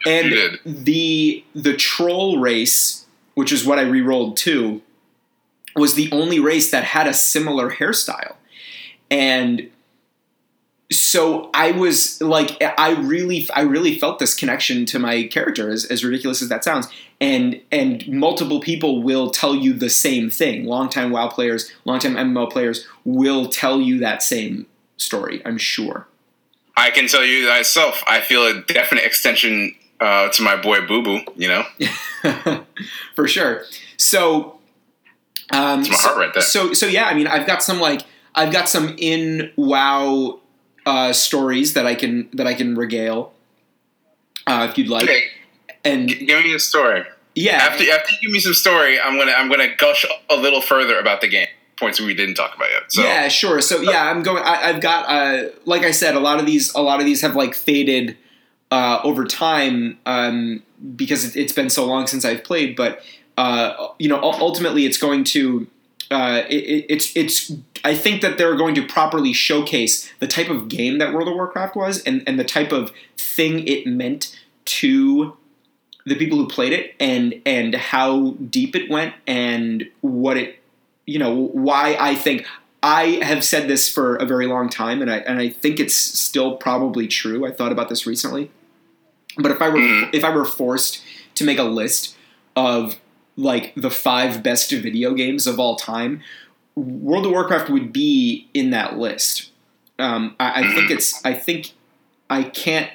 and the the troll race, which is what I re-rolled to, was the only race that had a similar hairstyle, and so I was like, I really, I really felt this connection to my character, as, as ridiculous as that sounds, and and multiple people will tell you the same thing. Longtime WoW players, longtime MMO players will tell you that same story. I'm sure. I can tell you myself, I feel a definite extension uh, to my boy Boo Boo. You know, for sure. So, um, It's my so, heart right there. So, so yeah, I mean, I've got some like I've got some in WoW uh, stories that I can that I can regale uh, if you'd like. okay, And g- give me a story. yeah, After after you give me some story, I'm gonna I'm gonna gush a little further about the game points we didn't talk about yet. So yeah, sure. So yeah, I'm going. I, I've got uh, like I said, a lot of these a lot of these have like faded uh, over time um, because it, it's been so long since I've played. But uh, you know, ultimately, it's going to uh, it- it's it's. I think that they're going to properly showcase the type of game that World of Warcraft was, and and the type of thing it meant to the people who played it, and and how deep it went, and what it, you know, why I think. I have said this for a very long time, and I and I think it's still probably true. I thought about this recently, but if I were Mhm. if I were forced to make a list of like the five best video games of all time, World of Warcraft would be in that list. Um, I, I think it's. I think I can't.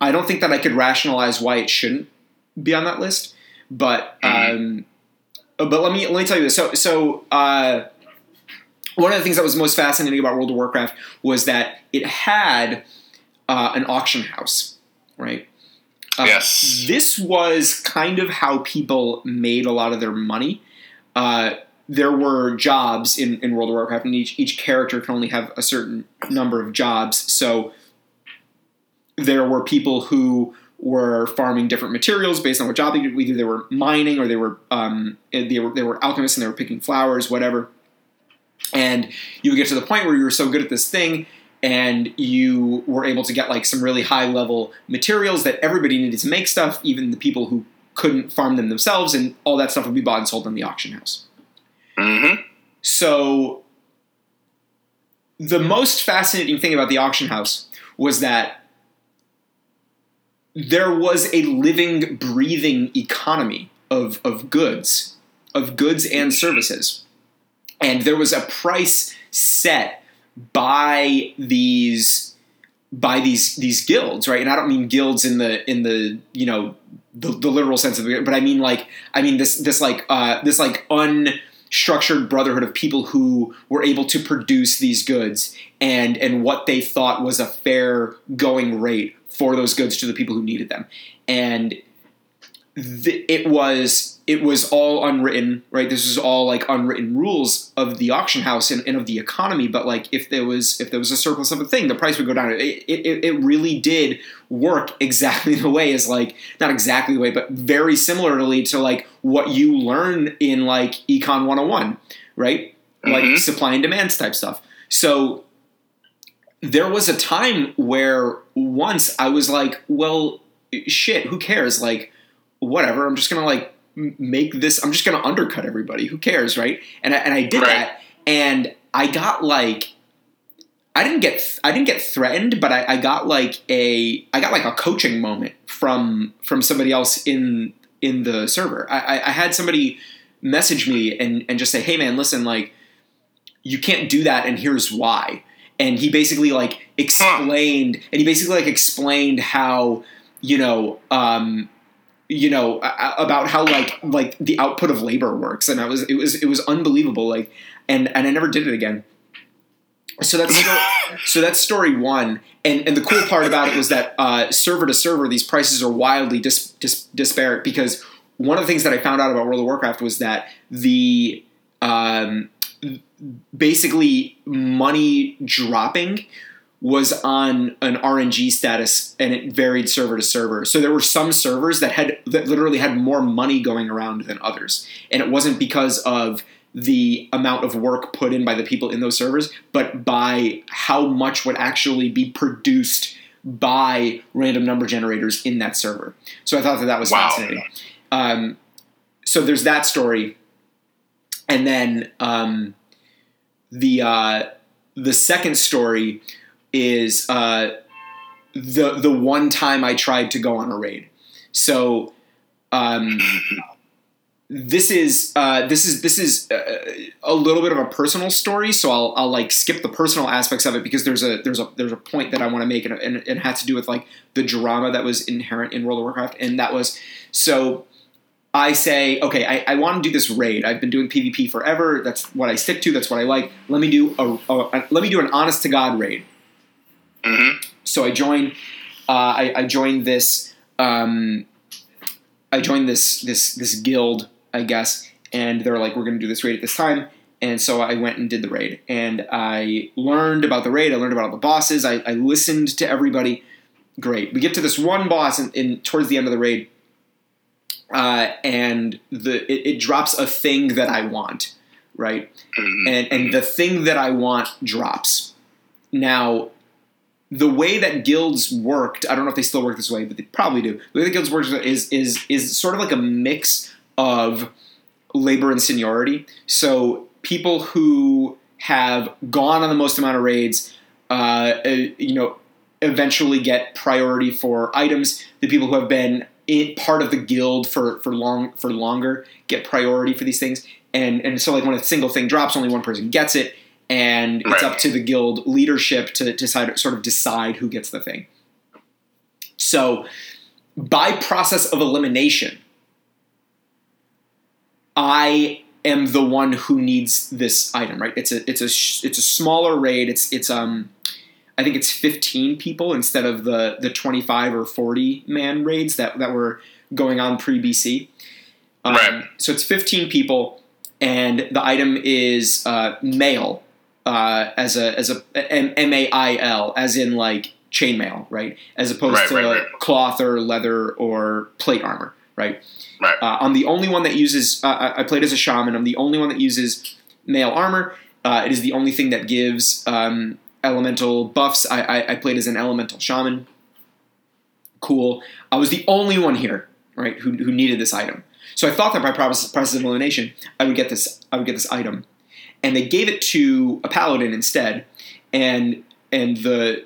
I don't think that I could rationalize why it shouldn't be on that list. But um, but let me let me tell you this. So so uh, one of the things that was most fascinating about World of Warcraft was that it had uh, an auction house, right? Uh, Yes. This was kind of how people made a lot of their money. There were jobs in, in World of Warcraft, and each each character can only have a certain number of jobs. So there were people who were farming different materials based on what job they did. Either they were mining, or they were um, they were they were alchemists, and they were picking flowers, whatever. And you would get to the point where you were so good at this thing, and you were able to get like some really high level materials that everybody needed to make stuff, even the people who couldn't farm them themselves, and all that stuff would be bought and sold in the auction house. Mm-hmm. So, the most fascinating thing about the auction house was that there was a living, breathing economy of, of goods, of goods and services. And there was a price set by these by these these guilds, right? And I don't mean guilds in the in the you know the, the literal sense of it, but I mean like I mean this this like uh, this like unstructured brotherhood of people who were able to produce these goods and and what they thought was a fair going rate for those goods to the people who needed them, and th- it was it was all unwritten, right? This was all like unwritten rules of the auction house and, and of the economy. But like, if there was if there was a surplus of a thing, the price would go down. It, it, it really did work exactly the way as like not exactly the way, but very similarly to like what you learn in like Econ 101, right? Like Mhm. supply and demands type stuff. So there was a time where once I was like, well, shit, who cares? Like, whatever. I'm just gonna like make this. I'm just gonna undercut everybody. Who cares, right? And I, and I did Right. that, and I got like. I didn't get I didn't get threatened, but I, I got like a I got like a coaching moment from from somebody else in in the server. I, I, I had somebody message me and, and just say, "Hey man, listen, like you can't do that, and here's why." And he basically like explained, and he basically like explained how you know um, you know about how like like the output of labor works, and I was it was it was unbelievable. Like and and I never did it again. So that's so that's story one, and and the cool part about it was that uh, server to server, these prices are wildly dis- dis- disparate because one of the things that I found out about World of Warcraft was that the um, basically money dropping was on an RNG status and it varied server to server. So there were some servers that had that literally had more money going around than others. And it wasn't because of the amount of work put in by the people in those servers, but by how much would actually be produced by random number generators in that server. So I thought that that was Wow. fascinating. Um, so there's that story, and then um, the uh, the second story is uh, the the one time I tried to go on a raid. So um, this is uh, this is this is uh, a little bit of a personal story. So I'll, I'll like skip the personal aspects of it because there's a there's a there's a point that I want to make and, and it had to do with like the drama that was inherent in World of Warcraft, and that was so. I say, okay, I, I want to do this raid. I've been doing PvP forever. That's what I stick to. That's what I like. Let me do a, a, a let me do an honest to god raid hmm so I joined. Uh, I, I joined this. Um, I joined this this this guild, I guess, and they're like, "We're going to do this raid at this time." And so I went and did the raid, and I learned about the raid. I learned about all the bosses. I, I listened to everybody, Great. We get to this one boss in, in towards the end of the raid, uh, and the it, it drops a thing that I want, right? Mhm. and and the thing that I want drops. Now, the way that guilds worked, I don't know if they still work this way, but they probably do. The way that guilds work is is is sort of like a mix of labor and seniority. So people who have gone on the most amount of raids, uh, uh, you know, eventually get priority for items. The people who have been in, part of the guild for for long for longer get priority for these things. And and so like when a single thing drops, only one person gets it, and it's Right. up to the guild leadership to decide sort of decide who gets the thing. So by process of elimination, I am the one who needs this item, right? It's a it's a it's a smaller raid. It's it's um I think it's 15 people instead of the the 25 or 40 man raids that that were going on pre BC. Um, Right. So it's 15 people, and the item is uh, mail uh, as a as a M A I L as in like chainmail, right? As opposed Right, to right, right. cloth or leather or plate armor, right? Right. Uh, I'm the only one that uses. Uh, I I played as a shaman. I'm the only one that uses mail armor. Uh, it is the only thing that gives um, elemental buffs. I, I, I played as an elemental shaman. Cool. I was the only one here, right, who, who needed this item. So I thought that by process, process of elimination, I would get this. I would get this item, and they gave it to a paladin instead, and and the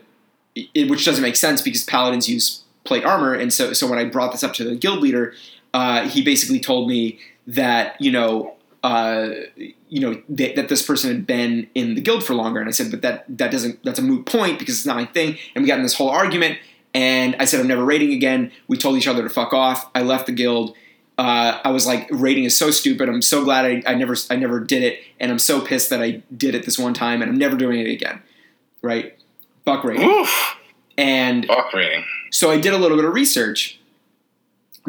it, which doesn't make sense because paladins use plate armor, and so so when I brought this up to the guild leader, uh, he basically told me that you know uh, you know that, that this person had been in the guild for longer, and I said, but that that doesn't that's a moot point because it's not my thing, and we got in this whole argument, and I said I'm never raiding again. We told each other to fuck off. I left the guild. Uh, I was like, raiding is so stupid. I'm so glad I, I never I never did it, and I'm so pissed that I did it this one time, and I'm never doing it again. Right? Fuck raiding. Oof. And Fuck raiding. so I did a little bit of research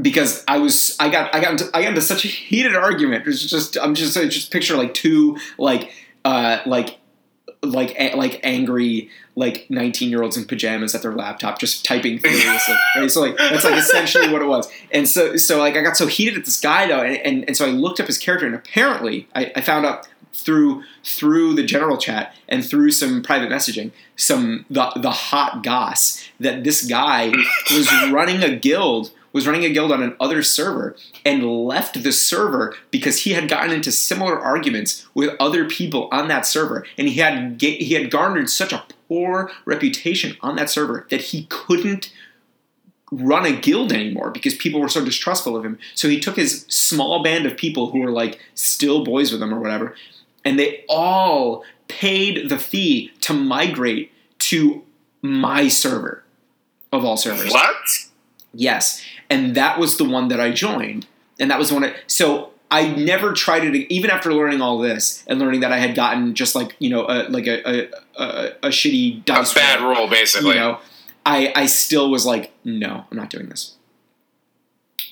because I was I got I got into, I got into such a heated argument. It's just I'm just I just picture like two like uh like like a, like angry like 19 year olds in pajamas at their laptop just typing furiously right? So like that's like essentially what it was. And so so like i got so heated at this guy though and, and, and so i looked up his character and apparently I, I found out through through the general chat and through some private messaging some the the hot goss that this guy was running a guild was running a guild on an other server and left the server because he had gotten into similar arguments with other people on that server. And he had he had garnered such a poor reputation on that server that he couldn't run a guild anymore because people were so distrustful of him. So he took his small band of people who were like still boys with him or whatever and they all paid the fee to migrate to my server of all servers. What? Yes, and that was the one that I joined, and that was the one. I, so I never tried it, even after learning all this and learning that I had gotten just like you know, a, like a a, a, a shitty A dice bad roll, roll, basically. You know, I I still was like, no, I'm not doing this.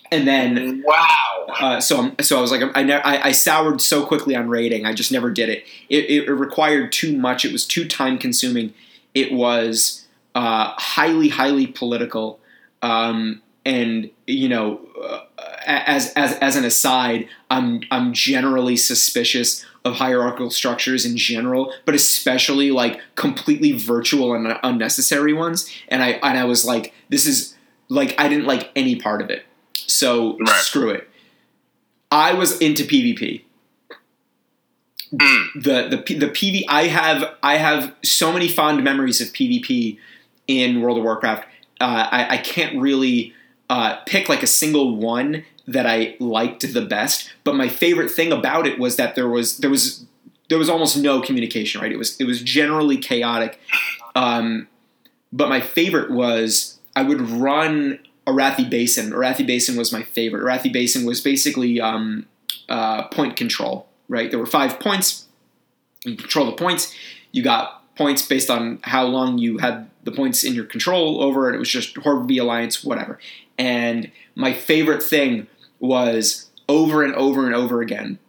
And then Wow. uh, so I'm, so I was like I, ne- I I soured so quickly on raiding. I just never did it. It, it, it required too much. It was too time consuming. It was uh, highly highly political. Um, and you know, uh, as as as an aside, I'm I'm generally suspicious of hierarchical structures in general, but especially like completely virtual and unnecessary ones. And I and I was like, this is like I didn't like any part of it. So Right. screw it. I was into PvP. Mm. The the the PV I have I have so many fond memories of PvP in World of Warcraft. Uh, I, I can't really uh, pick like a single one that I liked the best, but my favorite thing about it was that there was there was there was almost no communication. Right, it was it was generally chaotic. Um, but my favorite was I would run Arathi Basin. Arathi Basin was my favorite. Arathi Basin was basically um, uh, point control. Right, there were five points. You control the points. You got points based on how long you had the points in your control over, and it was just Horde v Alliance, whatever. And my favorite thing was over and over and over again.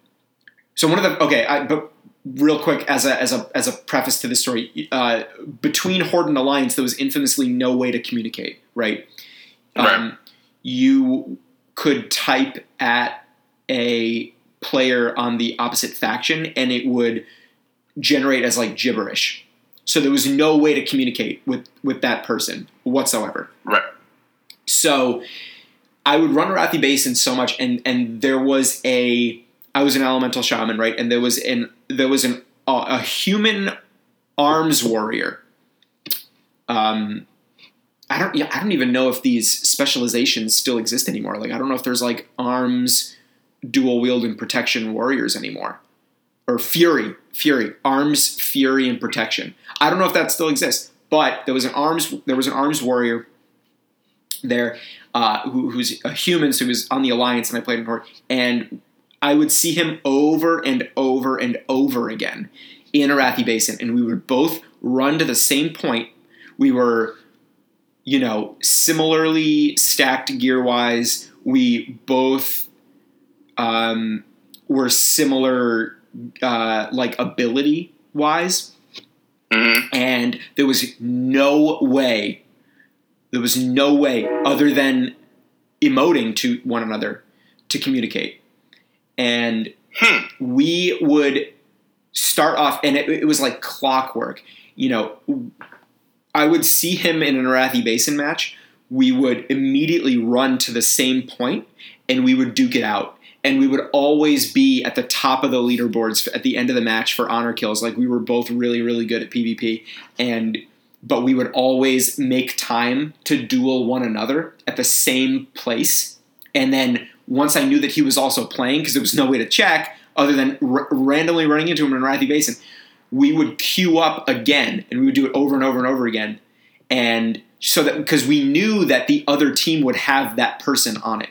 So one of the okay, I, but real quick as a as a as a preface to this story, uh, between Horde and Alliance, there was infamously no way to communicate. Right. Right. Um, you could type at a player on the opposite faction, and it would generate as like gibberish. So there was no way to communicate with with that person whatsoever. Right. So I would run Arathi Basin so much, and and there was a I was an elemental shaman, right? And there was an there was an a human arms warrior. Um, I don't yeah I don't even know if these specializations still exist anymore. Like I don't know if there's like arms dual wield and protection warriors anymore. Or fury, fury, arms, fury, and protection. I don't know if that still exists, but there was an arms there was an arms warrior there uh, who, who's a human, so he was on the alliance, and I played him Horde, and I would see him over and over and over again in Arathi Basin, and we would both run to the same point. We were, you know, similarly stacked gear wise. We both um, were similar, uh, like ability wise, hmm and there was no way, there was no way other than emoting to one another to communicate. And Hmm. we would start off, and it, it was like clockwork. You know, I would see him in an Arathi Basin match. We would immediately run to the same point, and we would duke it out. And we would always be at the top of the leaderboards at the end of the match for honor kills. Like we were both really, really good at PvP, and but we would always make time to duel one another at the same place. And then once I knew that he was also playing, because there was no way to check other than r- randomly running into him in Arathi Basin, we would queue up again, and we would do it over and over and over again, and so that because we knew that the other team would have that person on it,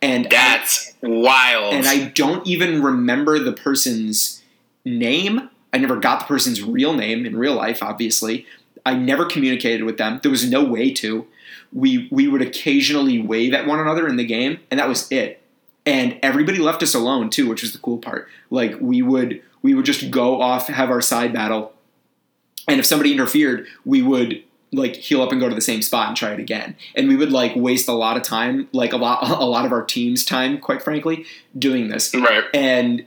and I- That's wild. and I don't even remember the person's name. I never got the person's real name in real life, obviously. I never communicated with them. There was no way to. We we would occasionally wave at one another in the game, and that was it. And everybody left us alone too, which was the cool part. Like we would we would just go off, have our side battle, and if somebody interfered, we would like heal up and go to the same spot and try it again. And we would like waste a lot of time, like a lot a lot of our team's time, quite frankly, doing this right. and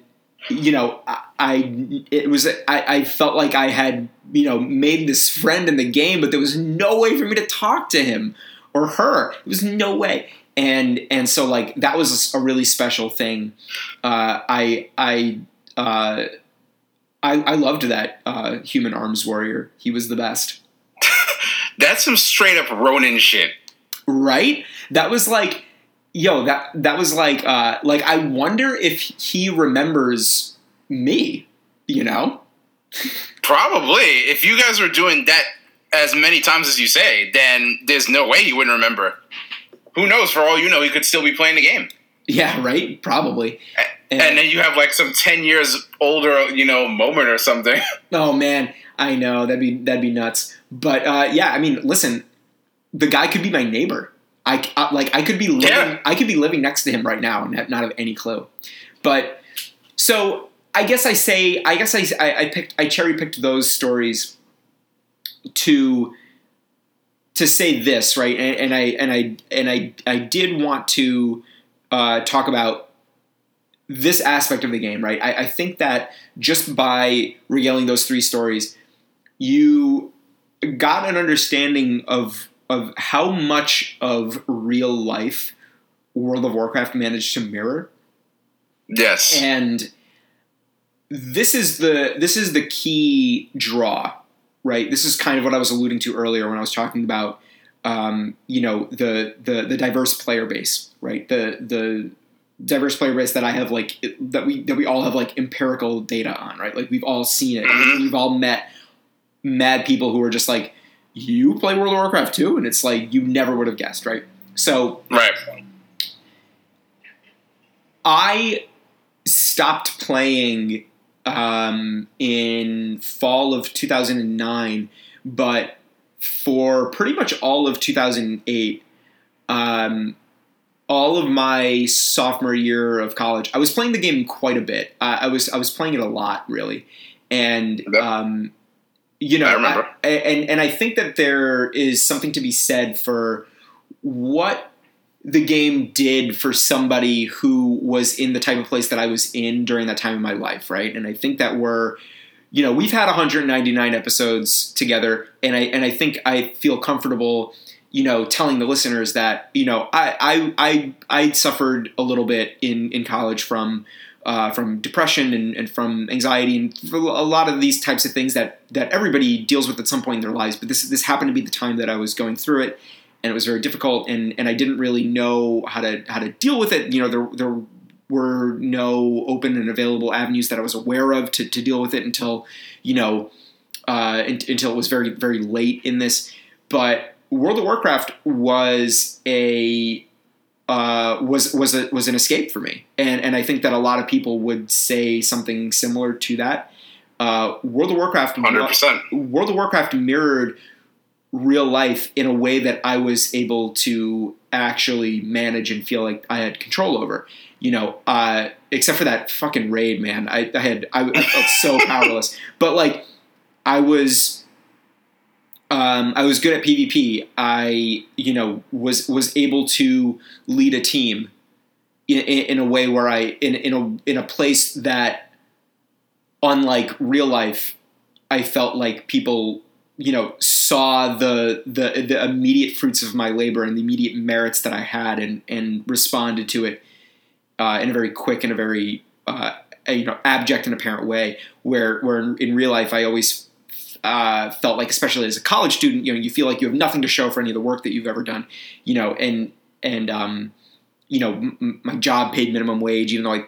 you know I, I it was I, I felt like I had you know made this friend in the game, but there was no way for me to talk to him or her. There was no way, and and so like that was a really special thing. Uh, I I. Uh, I, I loved that uh, human arms warrior. He was the best. That's some straight up Ronin shit. right that was like yo that that was like uh like i wonder if he remembers me you know Probably. If you guys were doing that as many times as you say, then there's no way you wouldn't remember. Who knows? For all you know, he could still be playing the game. yeah right probably And, then you have like some 10 years older, you know, moment or something. oh man i know that'd be that'd be nuts but uh yeah i mean listen the guy could be my neighbor i uh, like i could be living Yeah. i could be living next to him right now and not have any clue but so i guess i say i guess i i, I picked i cherry picked those stories to to say this right? And, and i and i and i i did want to uh, talk about this aspect of the game right? I, I think that just by regaling those three stories you got an understanding of of how much of real life world of warcraft managed to mirror. Yes. and this is the this is the key draw right? This is kind of what i was alluding to earlier when i was talking about um, you know the, the the diverse player base right? The the diverse player base that i have like that we that we all have like empirical data on right? Like we've all seen it. Mhm. we've all met mad people who are just like you play world of warcraft too? And it's like you never would have guessed right? So right. I stopped playing um, in fall of 2009, but for pretty much all of 2008, um, all of my sophomore year of college, I was playing the game quite a bit. Uh, I was I was playing it a lot, really, and um, you know, I remember. I- and and I think that there is something to be said for what the game did for somebody who was in the type of place that I was in during that time in my life, right? And I think that we're you know, we've had 199 episodes together and I and I think I feel comfortable you know, telling the listeners that you know I I I, I suffered a little bit in in college from uh, from depression and, and from anxiety and a lot of these types of things that that everybody deals with at some point in their lives. But this this happened to be the time that I was going through it, and it was very difficult, and and I didn't really know how to how to deal with it. You know, there there were no open and available avenues that I was aware of to, to deal with it until you know uh, in, until it was very very late in this, but World of Warcraft was a uh, was was a, was an escape for me, and and I think that a lot of people would say something similar to that. Uh, World of Warcraft, Hundred percent. World of Warcraft mirrored real life in a way that I was able to actually manage and feel like I had control over. You know, uh, except for that fucking raid, man. I, I had I, I felt so powerless, but like I was um, I was good at PvP. I, you know, was was able to lead a team in, in, in, a way where I in in a in a place that, unlike real life, I felt like people, you know, saw the the the immediate fruits of my labor and the immediate merits that I had, and and responded to it uh, in a very quick and a very uh, you know abject and apparent way. Where where in, real life I always uh, felt like, especially as a college student, you know, you feel like you have nothing to show for any of the work that you've ever done, you know, and and um, you know, m- my job paid minimum wage, even though I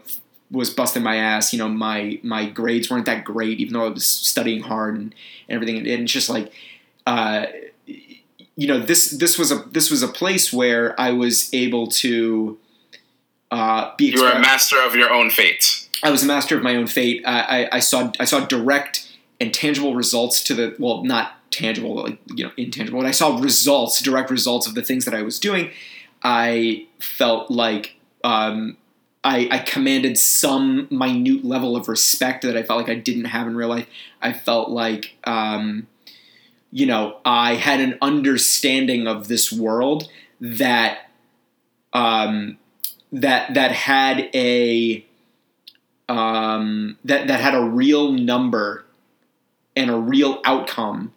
was busting my ass. You know, my my grades weren't that great, even though I was studying hard and, and everything. And it's just like, uh, you know, this this was a this was a place where I was able to uh, be. You were a master of your own fate. I was a master of my own fate. I, I, I saw I saw direct and tangible results to the well, not tangible, like you know, intangible. But I saw results, direct results of the things that I was doing. I felt like um, I, I, commanded some minute level of respect that I felt like I didn't have in real life. I felt like, um, you know, I had an understanding of this world that um, that that had a um, that that had a real number and a real outcome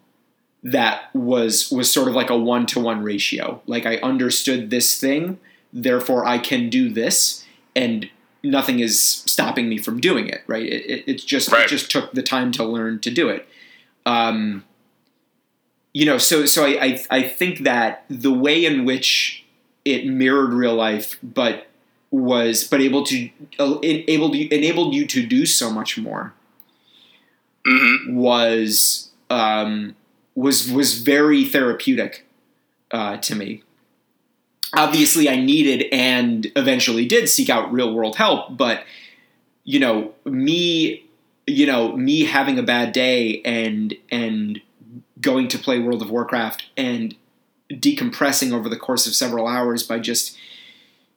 that was was sort of like a one to one ratio. Like I understood this thing, therefore I can do this, and nothing is stopping me from doing it. Right? It, it, it's just right. it just took the time to learn to do it. Um, you know, so so I, I I think that the way in which it mirrored real life, but was but able to uh, able to, enabled you to do so much more mm-hmm. was um, was was very therapeutic uh, to me. Obviously, I needed and eventually did seek out real world help, but you know, me, you know, me having a bad day and and going to play World of Warcraft and decompressing over the course of several hours by just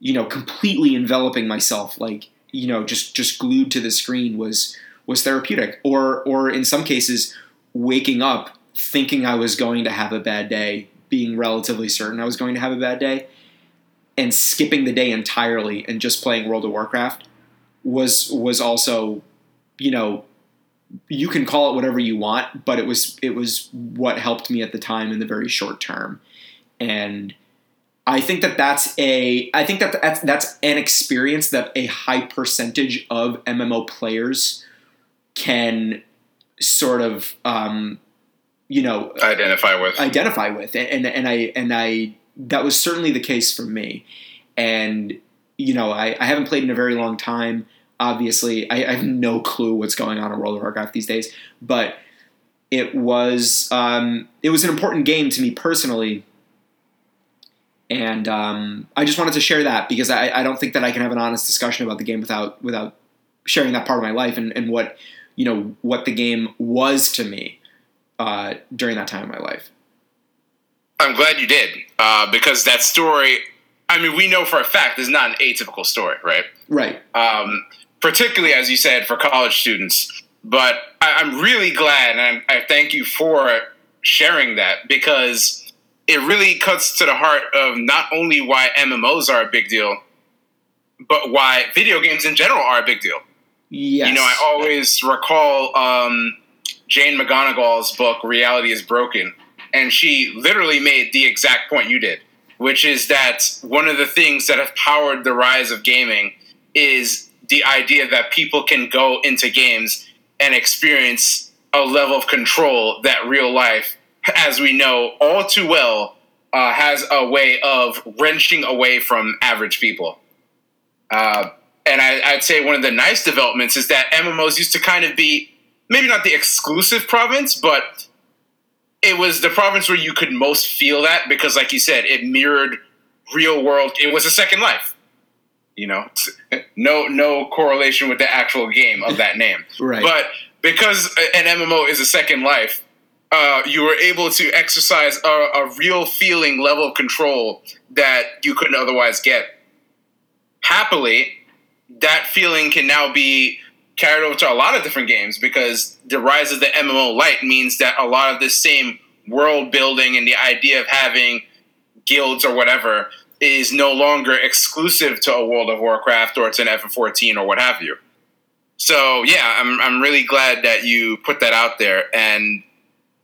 you know completely enveloping myself like you know just just glued to the screen was was therapeutic. Or or in some cases waking up thinking I was going to have a bad day being relatively certain I was going to have a bad day and skipping the day entirely and just playing World of Warcraft was was also you know you can call it whatever you want but it was it was what helped me at the time in the very short term. And I think that that's a I think that that's that's an experience that a high percentage of MMO players can sort of um, you know identify with. identify with. And and I and I that was certainly the case for me. And you know I, I haven't played in a very long time obviously. I, I have no clue what's going on in World of Warcraft these days. But it was um, it was an important game to me personally. And um, I just wanted to share that because I, I, don't think that I can have an honest discussion about the game without without sharing that part of my life and, and what you know what the game was to me uh, during that time of my life. I'm glad you did uh, because that story I mean, we know for a fact is not an atypical story, right? Right. Um, particularly as you said for college students. But I, am really glad, and I, I thank you for sharing that because it really cuts to the heart of not only why MMOs are a big deal, but why video games in general are a big deal. Yes. You know, I always recall um, Jane McGonigal's book, Reality is Broken, and she literally made the exact point you did, which is that one of the things that have powered the rise of gaming is the idea that people can go into games and experience a level of control that real life, as we know all too well, uh, has a way of wrenching away from average people. Uh, and I, would say one of the nice developments is that MMOs used to kind of be maybe not the exclusive province, but it was the province where you could most feel that because, like you said, it mirrored real world. It was a second life. You know, no no correlation with the actual game of that name. right. But because an MMO is a second life, uh, you were able to exercise a, a real feeling level of control that you couldn't otherwise get. Happily, that feeling can now be carried over to a lot of different games because the rise of the MMO light means that a lot of this same world building and the idea of having guilds or whatever is no longer exclusive to a World of Warcraft or to an FF14 or what have you. So yeah, I'm I'm really glad that you put that out there. And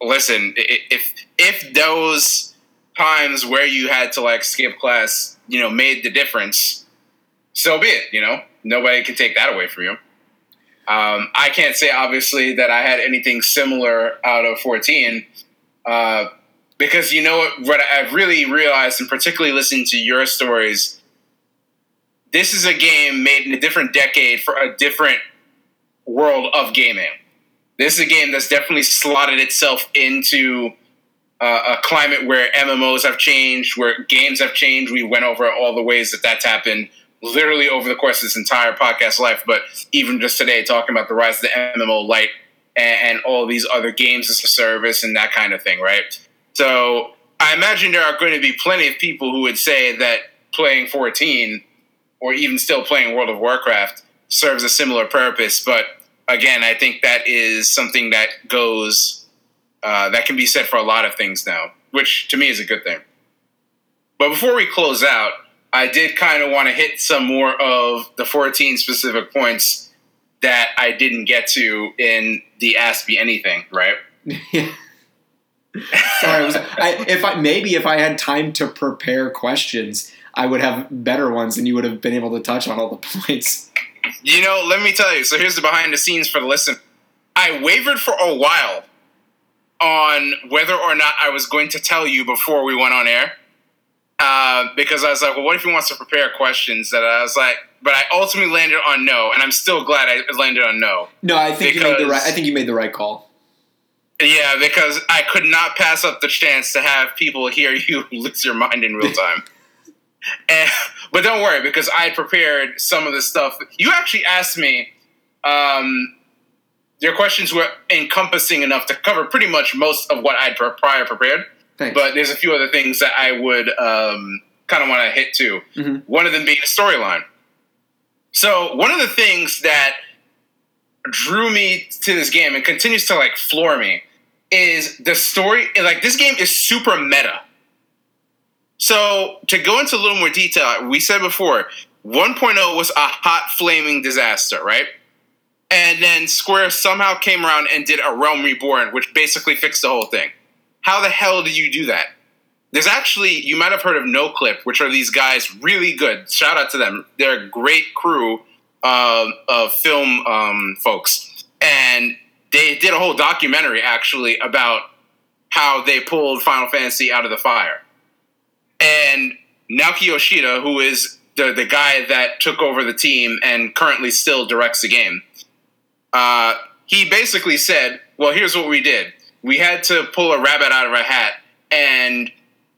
listen, if if those times where you had to like skip class, you know, made the difference, so be it. You know, nobody can take that away from you. Um, I can't say obviously that I had anything similar out of 14. Uh, because you know what, what I've really realized, and particularly listening to your stories, this is a game made in a different decade for a different world of gaming. This is a game that's definitely slotted itself into uh, a climate where MMOs have changed, where games have changed. We went over all the ways that that's happened literally over the course of this entire podcast life, but even just today, talking about the rise of the MMO light and, and all these other games as a service and that kind of thing, right? So I imagine there are going to be plenty of people who would say that playing 14 or even still playing World of Warcraft serves a similar purpose. But again, I think that is something that goes, uh, that can be said for a lot of things now, which to me is a good thing. But before we close out, I did kind of want to hit some more of the 14 specific points that I didn't get to in the Ask Me Anything, right? Sorry, was, I, if I maybe if I had time to prepare questions, I would have better ones, and you would have been able to touch on all the points. You know, let me tell you. So here's the behind the scenes for the listen. I wavered for a while on whether or not I was going to tell you before we went on air. Uh, because I was like, well, what if he wants to prepare questions? That I was like, but I ultimately landed on no, and I'm still glad I landed on no. No, I think because, you made the right. I think you made the right call. Yeah, because I could not pass up the chance to have people hear you lose your mind in real time. and, but don't worry, because I prepared some of the stuff. You actually asked me. Um, your questions were encompassing enough to cover pretty much most of what I'd prior prepared. Thanks. But there's a few other things that I would um, kind of want to hit too. Mm-hmm. One of them being the storyline. So one of the things that drew me to this game and continues to like floor me is the story. Like this game is super meta. So to go into a little more detail, we said before 1.0 was a hot flaming disaster, right? And then Square somehow came around and did a Realm Reborn, which basically fixed the whole thing. How the hell did you do that? There's actually, you might have heard of NoClip, which are these guys really good. Shout out to them. They're a great crew of film um, folks. And they did a whole documentary actually about how they pulled Final Fantasy out of the fire. And Naoki Yoshida, who is the, the guy that took over the team and currently still directs the game, uh, he basically said, Well, here's what we did. We had to pull a rabbit out of a hat and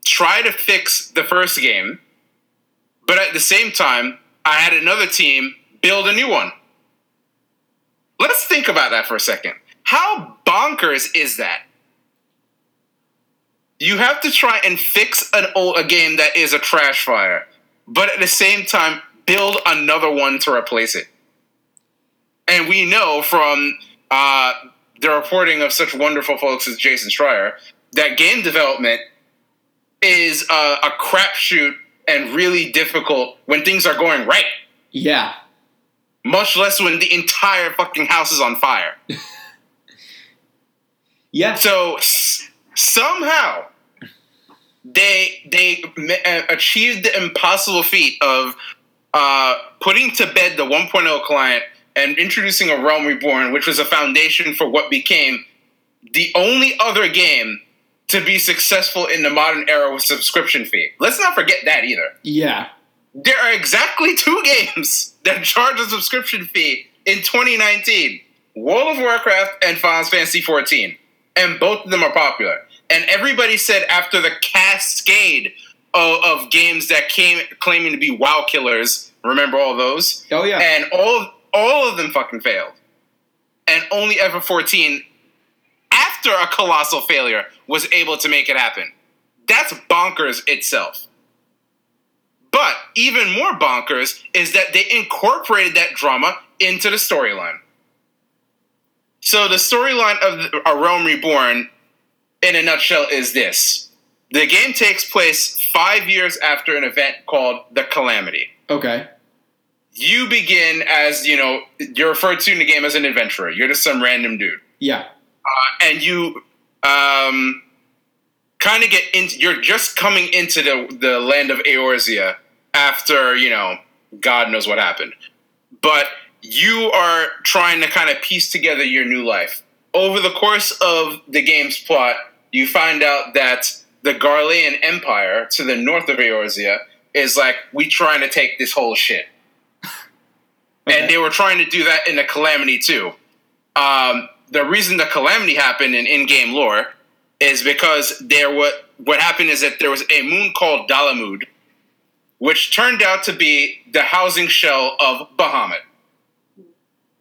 try to fix the first game, but at the same time, I had another team build a new one. Let's think about that for a second. How bonkers is that? You have to try and fix an old a game that is a trash fire, but at the same time build another one to replace it. And we know from uh, the reporting of such wonderful folks as Jason Schreier that game development is a, a crapshoot and really difficult when things are going right. Yeah. Much less when the entire fucking house is on fire. yeah. So s- somehow they they uh, achieved the impossible feat of uh, putting to bed the 1.0 client and introducing a Realm Reborn, which was a foundation for what became the only other game to be successful in the modern era with subscription fee. Let's not forget that either. Yeah. There are exactly two games that charge a subscription fee in 2019 World of Warcraft and Final Fantasy XIV. And both of them are popular. And everybody said after the cascade of, of games that came claiming to be WoW killers, remember all those? Oh yeah. And all all of them fucking failed. And only ever 14, after a colossal failure, was able to make it happen. That's bonkers itself. But even more bonkers is that they incorporated that drama into the storyline. So the storyline of A Realm Reborn, in a nutshell, is this: the game takes place five years after an event called the Calamity. okay. You begin as you know you're referred to in the game as an adventurer. You're just some random dude, Yeah. uh, and you um, kind of get into. You're just coming into the the land of Eorzea after you know God knows what happened, but you are trying to kind of piece together your new life. Over the course of the game's plot, you find out that the Garlean Empire to the north of Eorzea is like, we trying to take this whole shit. Okay. And they were trying to do that in the Calamity too. Um, the reason the Calamity happened in in-game lore is because there what what happened is that there was a moon called Dalamud, which turned out to be the housing shell of Bahamut.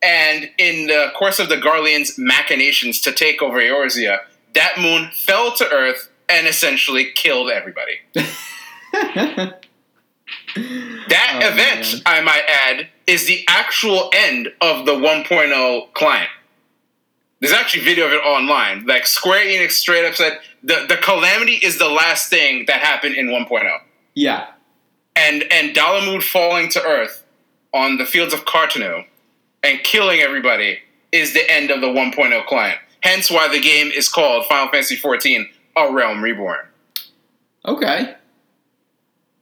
And in the course of the Garleans' machinations to take over Eorzea, that moon fell to Earth and essentially killed everybody. That Oh, event, man. I might add, is the actual end of the 1.0 client. There's actually video of it online. Like Square Enix straight up said the, the calamity is the last thing that happened in 1.0. yeah. And and Dalamud falling to Earth on the fields of Carteneau and killing everybody is the end of the 1.0 client. Hence why the game is called Final Fantasy XIV A Realm Reborn. Okay.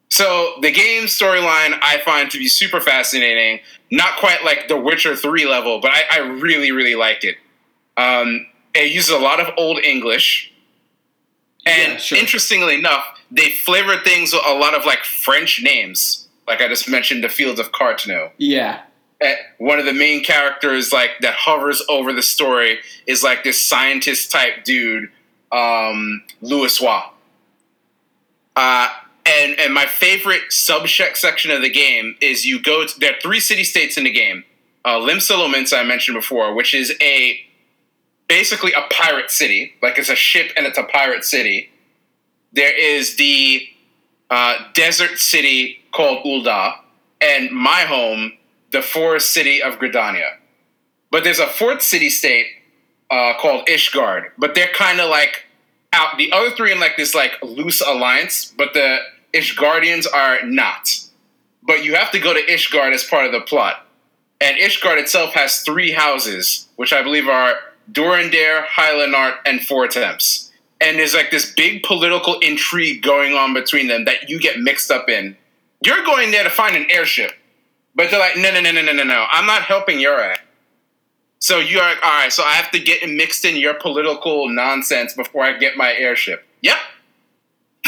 So the game storyline I find to be super fascinating. Not quite like The Witcher 3 level, but I, I really, really liked it. Um, it uses a lot of Old English. And Yeah, sure. interestingly enough, they flavor things with a lot of like French names. Like I just mentioned, the Fields of Carteneau. Yeah. Eh, One of the main characters, like that hovers over the story, is like this scientist type dude, um, Louisoix. Uh, and and my favorite subcheck section of the game is you go to there are three city states in the game. Uh, Limsa Lominsa I mentioned before, which is a basically a pirate city, like it's a ship and it's a pirate city. There is the uh, desert city called Ul'dah, and my home, the forest city of Gridania. But there's a fourth city state uh, called Ishgard, but they're kind of like out. The other three in like this like loose alliance, but the Ishgardians are not. But you have to go to Ishgard as part of the plot, and Ishgard itself has three houses, which I believe are Durendaire, Haillenarte, and Fortemps. And there's like this big political intrigue going on between them that you get mixed up in. You're going there to find an airship, but they're like, no, no, no, no, no, no, no. I'm not helping your ass. So you're like, all right. So I have to get mixed in your political nonsense before I get my airship. Yep.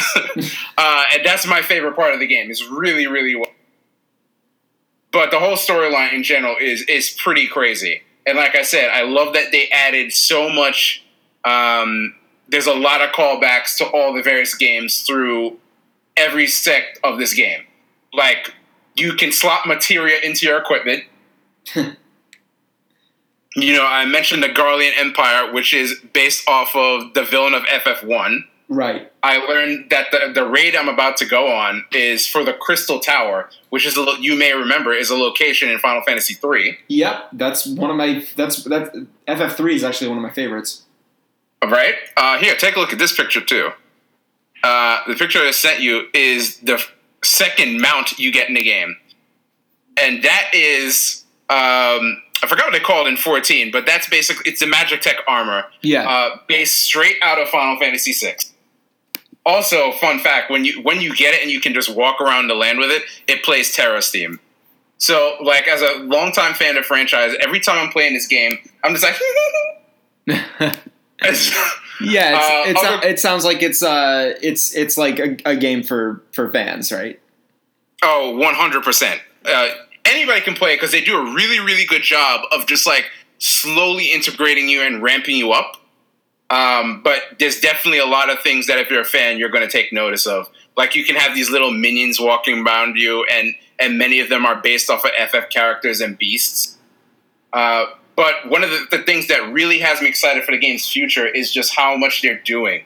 uh, and that's my favorite part of the game. It's really, really well. But the whole storyline in general is is pretty crazy. And like I said, I love that they added so much. Um, there's a lot of callbacks to all the various games through every sect of this game. Like you can slot materia into your equipment. you know, I mentioned the Garlean Empire, which is based off of the villain of FF1. Right. I learned that the, the raid I'm about to go on is for the Crystal Tower, which is a, lo- you may remember is a location in Final Fantasy III. Yep. That's one of my. That's that FF three is actually one of my favorites. Right? Uh, here, take a look at this picture too. Uh, the picture I sent you is the second mount you get in the game, and that is um, I forgot what they called in 14, but that's basically it's the Magitek armor, Yeah. uh, based straight out of Final Fantasy VI. Also, fun fact: when you when you get it and you can just walk around the land with it, it plays Terra's theme. So, like, as a longtime fan of franchise, every time I'm playing this game, I'm just like, It's- yeah. It's, Uh, it's, other- it sounds like it's uh it's it's like a, a game for for fans, right? Oh, 100%. Uh, anybody can play it because they do a really, really good job of just like slowly integrating you and ramping you up. Um, but there's definitely a lot of things that if you're a fan, you're going to take notice of. Like you can have these little minions walking around you, and and many of them are based off of FF characters and beasts. Uh, but one of the, the things that really has me excited for the game's future is just how much they're doing.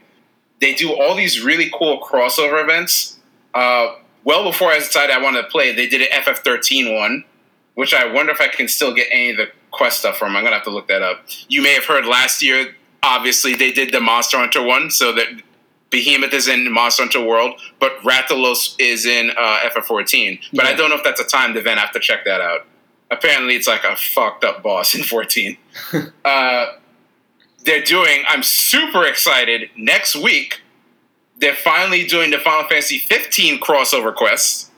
They do all these really cool crossover events. Uh, well before I decided I wanted to play, they did an FF13 one, which I wonder if I can still get any of the quest stuff from. I'm gonna have to look that up. You may have heard last year. Obviously, they did the Monster Hunter one, so that Behemoth is in Monster Hunter World, but Rathalos is in uh, FF14. But I don't know if that's a timed event. I have to check that out. Apparently, it's like a fucked up boss in 14. uh, they're doing. I'm super excited. Next week, they're finally doing the Final Fantasy 15 crossover quest.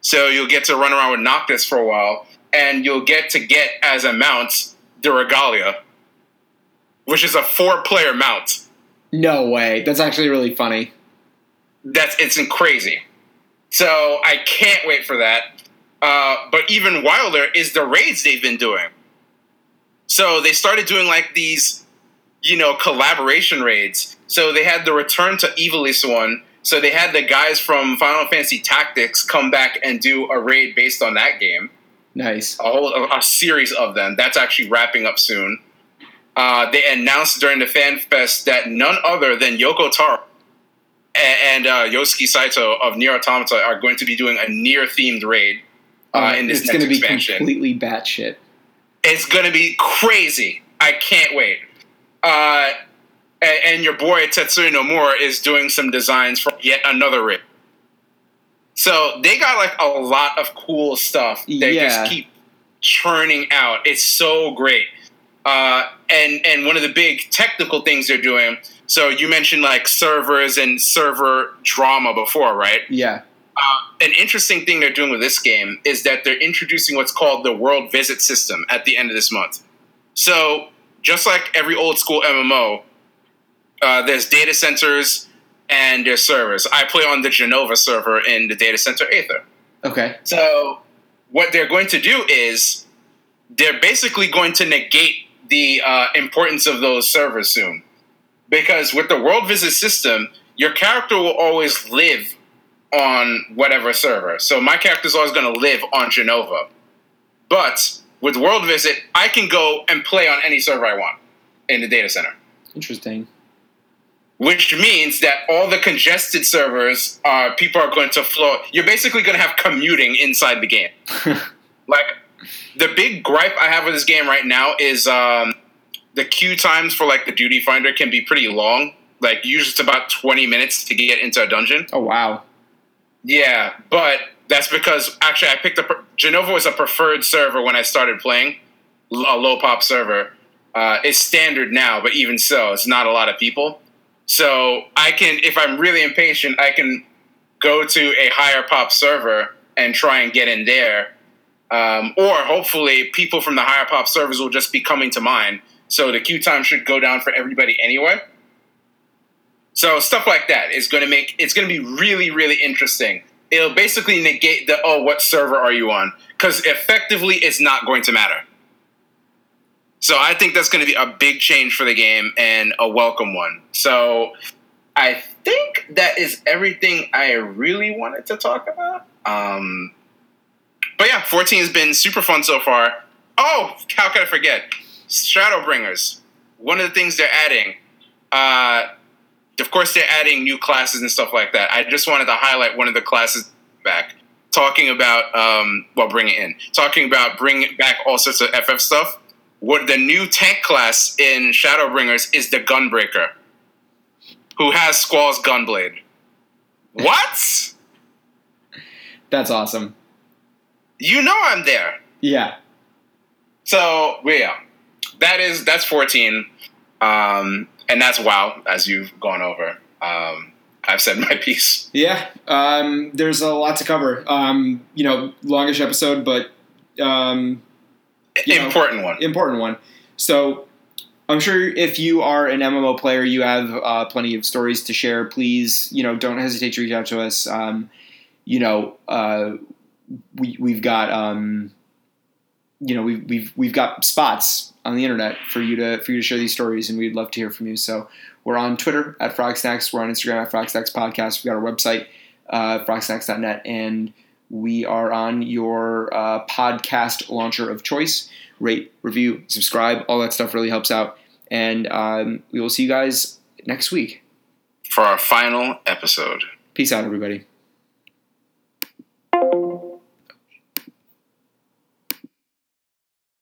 So you'll get to run around with Noctis for a while, and you'll get to get as a mount the Regalia, which is a four-player mount. No way. That's actually really funny. That's it's crazy. So I can't wait for that. Uh, but even wilder is the raids they've been doing. So they started doing like these, you know, collaboration raids. So they had the Return to Ivalice one. So they had the guys from Final Fantasy Tactics come back and do a raid based on that game. Nice. A whole a, a series of them. That's actually wrapping up soon. Uh, they announced during the fan fest that none other than Yoko Taro and, and uh, Yosuke Saito of Nier Automata are going to be doing a NieR themed raid uh, in this it's next going to be completely batshit. It's going to be crazy. I can't wait. Uh, and, and your boy Tetsuya Nomura is doing some designs for yet another raid. So they got like a lot of cool stuff. They Yeah. just keep churning out. It's so great. Uh, and and one of the big technical things they're doing. So you mentioned like servers and server drama before, right? Yeah. Uh, an interesting thing they're doing with this game is that they're introducing what's called the world visit system at the end of this month. So, just like every old school MMO, uh, there's data centers and there's servers. I play on the Jenova server in the data center Aether. Okay. So, what they're going to do is they're basically going to negate the uh, importance of those servers soon. Because with the world visit system, your character will always live on whatever server. So my character's always going to live on Jenova. But with world visit, I can go and play on any server I want in the data center Interesting. which means that all the congested servers are people are going to flow. You're basically going to have commuting inside the game. like the big gripe I have with this game right now is um, the queue times for like the duty finder can be pretty long. Like usually it's about 20 minutes to get into a dungeon. oh wow. Yeah, but that's because actually I picked up Jenova was a preferred server when I started playing a low pop server. Uh, it's standard now, but even so, it's not a lot of people. So I can, if I'm really impatient, I can go to a higher pop server and try and get in there. Um, or hopefully, people from the higher pop servers will just be coming to mine. So the queue time should go down for everybody anyway. So stuff like that is going to make it's going to be really really interesting. It'll basically negate the oh what server are you on because effectively it's not going to matter. So I think that's going to be a big change for the game and a welcome one. So I think that is everything I really wanted to talk about. Um, but yeah, 14 has been super fun so far. Oh, how could I forget? Shadowbringers. One of the things they're adding. Uh, of course, they're adding new classes and stuff like that. I just wanted to highlight one of the classes back, talking about um, well, bring it in, talking about bringing back all sorts of FF stuff. What the new tank class in Shadowbringers is the Gunbreaker, who has Squall's Gunblade. What? That's awesome. You know I'm there. Yeah. So yeah, that is that's 14, um, and that's WoW as you've gone over. Um, I've said my piece. Yeah. Um, there's a lot to cover. Um, you know, longish episode, but um, You know, Important one. important one. So I'm sure if you are an MMO player, you have uh, plenty of stories to share. Please, you know, don't hesitate to reach out to us. Um, you know, uh, we we've got um, you know we've we've we've got spots on the internet for you to for you to share these stories, and we'd love to hear from you. So we're on Twitter at Frogsnacks. We're on Instagram at Frogsnacks Podcast. We've got our website, uh, frogsnacks.net, and we are on your uh, podcast launcher of choice. Rate, review, subscribe, all that stuff really helps out. And um, we will see you guys next week. for our final episode. Peace out, everybody.